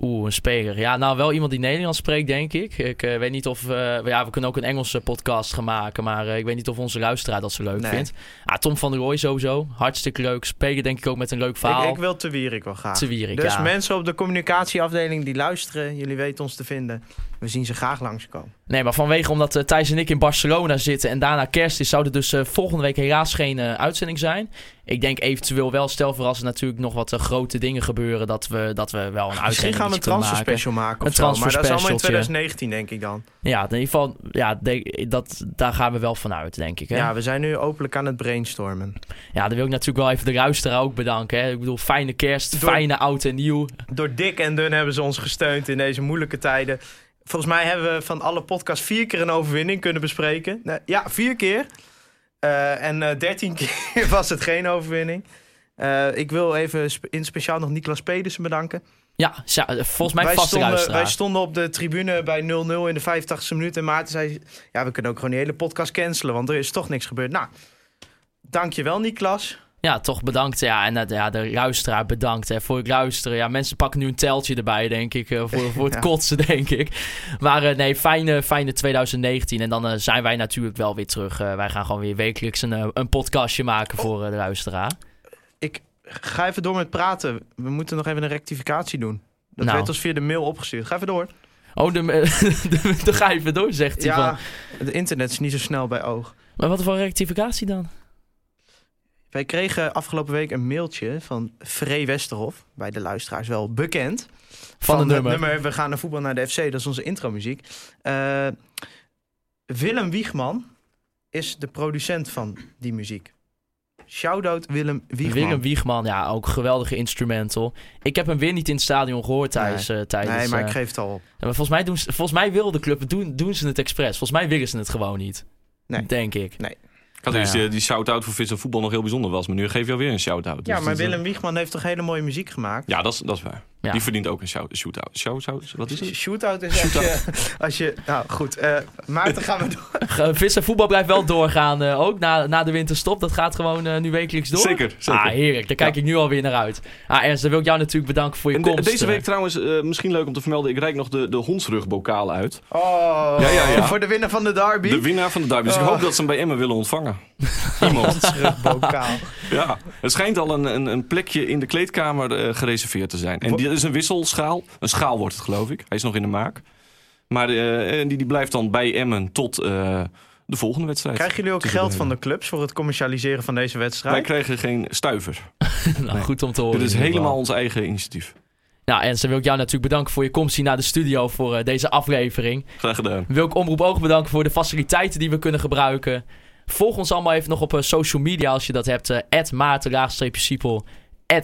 Oeh, een speler. Ja, nou wel iemand die Nederlands spreekt, denk ik. Ik eh, weet niet of... eh, ja, we kunnen ook een Engelse podcast gaan maken. Maar eh, ik weet niet of onze luisteraar dat zo leuk Nee. vindt. Ah, Tom van der Rooij sowieso. Hartstikke leuk. Spelen denk ik ook met een leuk verhaal. Ik, ik wil te Wierik wel graag. Te Wierik, dus ja. mensen op de communicatieafdeling die luisteren, jullie weten ons te vinden. We zien ze graag langskomen. Nee, maar vanwege omdat Thijs en ik in Barcelona zitten en daarna kerst is, zou er dus volgende week helaas geen uitzending zijn. Ik denk eventueel wel, stel voor als er natuurlijk nog wat grote dingen gebeuren, dat we, dat we wel een uitzending gaan we een transfer maken. special maken Een. Maar dat is allemaal in transferspecialtje. 2019 denk ik dan. Ja, in ieder geval, ja, de- dat, daar gaan we wel vanuit, denk ik. Hè? Ja, we zijn nu openlijk aan het brainstormen. Ja, dan wil ik natuurlijk wel even de luisteraar ook bedanken. Hè. Ik bedoel, fijne kerst, Door- fijne oud en nieuw. Door dik en dun hebben ze ons gesteund in deze moeilijke tijden. Volgens mij hebben we van alle podcasts vier keer een overwinning kunnen bespreken. Ja, vier keer. Eh, en eh, dertien *laughs* keer was het geen overwinning. Eh, ik wil even in speciaal nog Niklas Pedersen bedanken. Ja, volgens mij wij, vaste stonden, luisteraar. wij stonden op de tribune bij 0-0 in de 85e minuut. En Maarten zei, ja, we kunnen ook gewoon die hele podcast cancelen. Want er is toch niks gebeurd. Nou, dankjewel Niklas. Ja, toch bedankt. Ja, en eh, ja, de luisteraar bedankt hè, voor het luisteren. Ja, mensen pakken nu een teltje erbij, denk ik. eh, voor, voor *laughs* het Ja. kotsen, denk ik. Maar eh, nee, fijne, fijne 2019. En dan zijn wij natuurlijk wel weer terug. Wij gaan gewoon weer wekelijks een, een podcastje maken voor eh, de luisteraar. Ik ga even door met praten. We moeten nog even een rectificatie doen. Dat Nou. werd ons via de mail opgestuurd. Ga even door. Oh, de, *laughs* de, de, ga even door, zegt hij. Ja, Van. het internet is niet zo snel bij oog. Maar wat voor rectificatie dan? Wij kregen afgelopen week een mailtje van Free Westerhof. Bij de luisteraars wel bekend. Van, een het nummer. We gaan naar voetbal naar de FC. Dat is onze intromuziek. Eh Willem Wiegman is de producent van die muziek. Shoutout Willem Wiegman. Willem Wiegman, ja, ook geweldige instrumental. Ik heb hem weer niet in het stadion gehoord tijdens... eh, tijdens nee, maar eh, ik geef het al op. Ja, maar volgens mij, doen ze, volgens mij wil de club, doen, doen ze het expres. Volgens mij willen ze het gewoon niet. Nee. Denk ik. Ik had Nou eerst ja. die, die shout-out voor vis en voetbal nog heel bijzonder was. Maar nu geef je alweer een shout-out. Ja, Dus maar dat, eh, Willem Wiegman heeft toch hele mooie muziek gemaakt? Ja, dat is, dat is waar. Ja. Die verdient ook een shout- shout-out. Shout-out? Wat is het? Shootout is als je, *laughs* als je... Nou, goed. eh Maarten, gaan we door. *laughs* Ge- Vis en voetbal blijft wel doorgaan. eh, ook na, na de winterstop. Dat gaat gewoon eh, nu wekelijks door. Zeker, zeker. Ah, heerlijk. Daar kijk ik nu alweer naar uit. Ah, Ernst, dan wil ik jou natuurlijk bedanken voor je En de- komst. deze week trouwens, eh, misschien leuk om te vermelden, ik reik nog de, de hondsrugbokaal uit. Oh, Ja, ja, ja. voor de winnaar van de derby. De winnaar van de derby. Dus ik Oh. hoop dat ze hem bij Emmen willen ontvangen. *laughs* Iemand. Terugbokaal. Ja, er schijnt al een, een, een plekje in de kleedkamer eh, gereserveerd te zijn. En die is een wisselschaal. Een schaal wordt het, geloof ik. Hij is nog in de maak. Maar eh, die, die blijft dan bij Emmen tot eh, de volgende wedstrijd. Krijgen jullie ook geld van de clubs voor het commercialiseren van deze Wij wedstrijd? krijgen geen stuiver. *laughs* nou, goed om te horen. Dit is helemaal ons eigen initiatief. Nou, Ernst, dan wil ik jou natuurlijk bedanken voor je komst hier naar de studio voor eh, deze aflevering. Graag gedaan. Wil ik Omroep Oog bedanken voor de faciliteiten die we kunnen gebruiken. Volg ons allemaal even nog op social media als je dat hebt. Uh, Maarten-Siepel,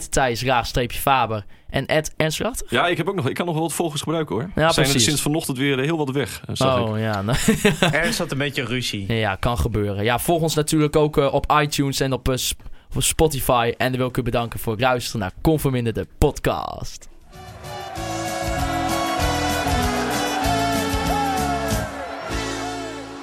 Thijs-Faber en Ernst Racht. Ja, ik, heb ook nog, ik kan nog wel wat volgers gebruiken hoor. Ja, Zijn er precies. sinds vanochtend weer eh, heel wat weg, eh, zag ik. Oh ja, nou, *laughs* Er zat een beetje ruzie. ja, kan gebeuren. Ja, volg ons natuurlijk ook eh, op iTunes en op Spotify. En dan wil ik u bedanken voor het luisteren naar Conforminder de podcast.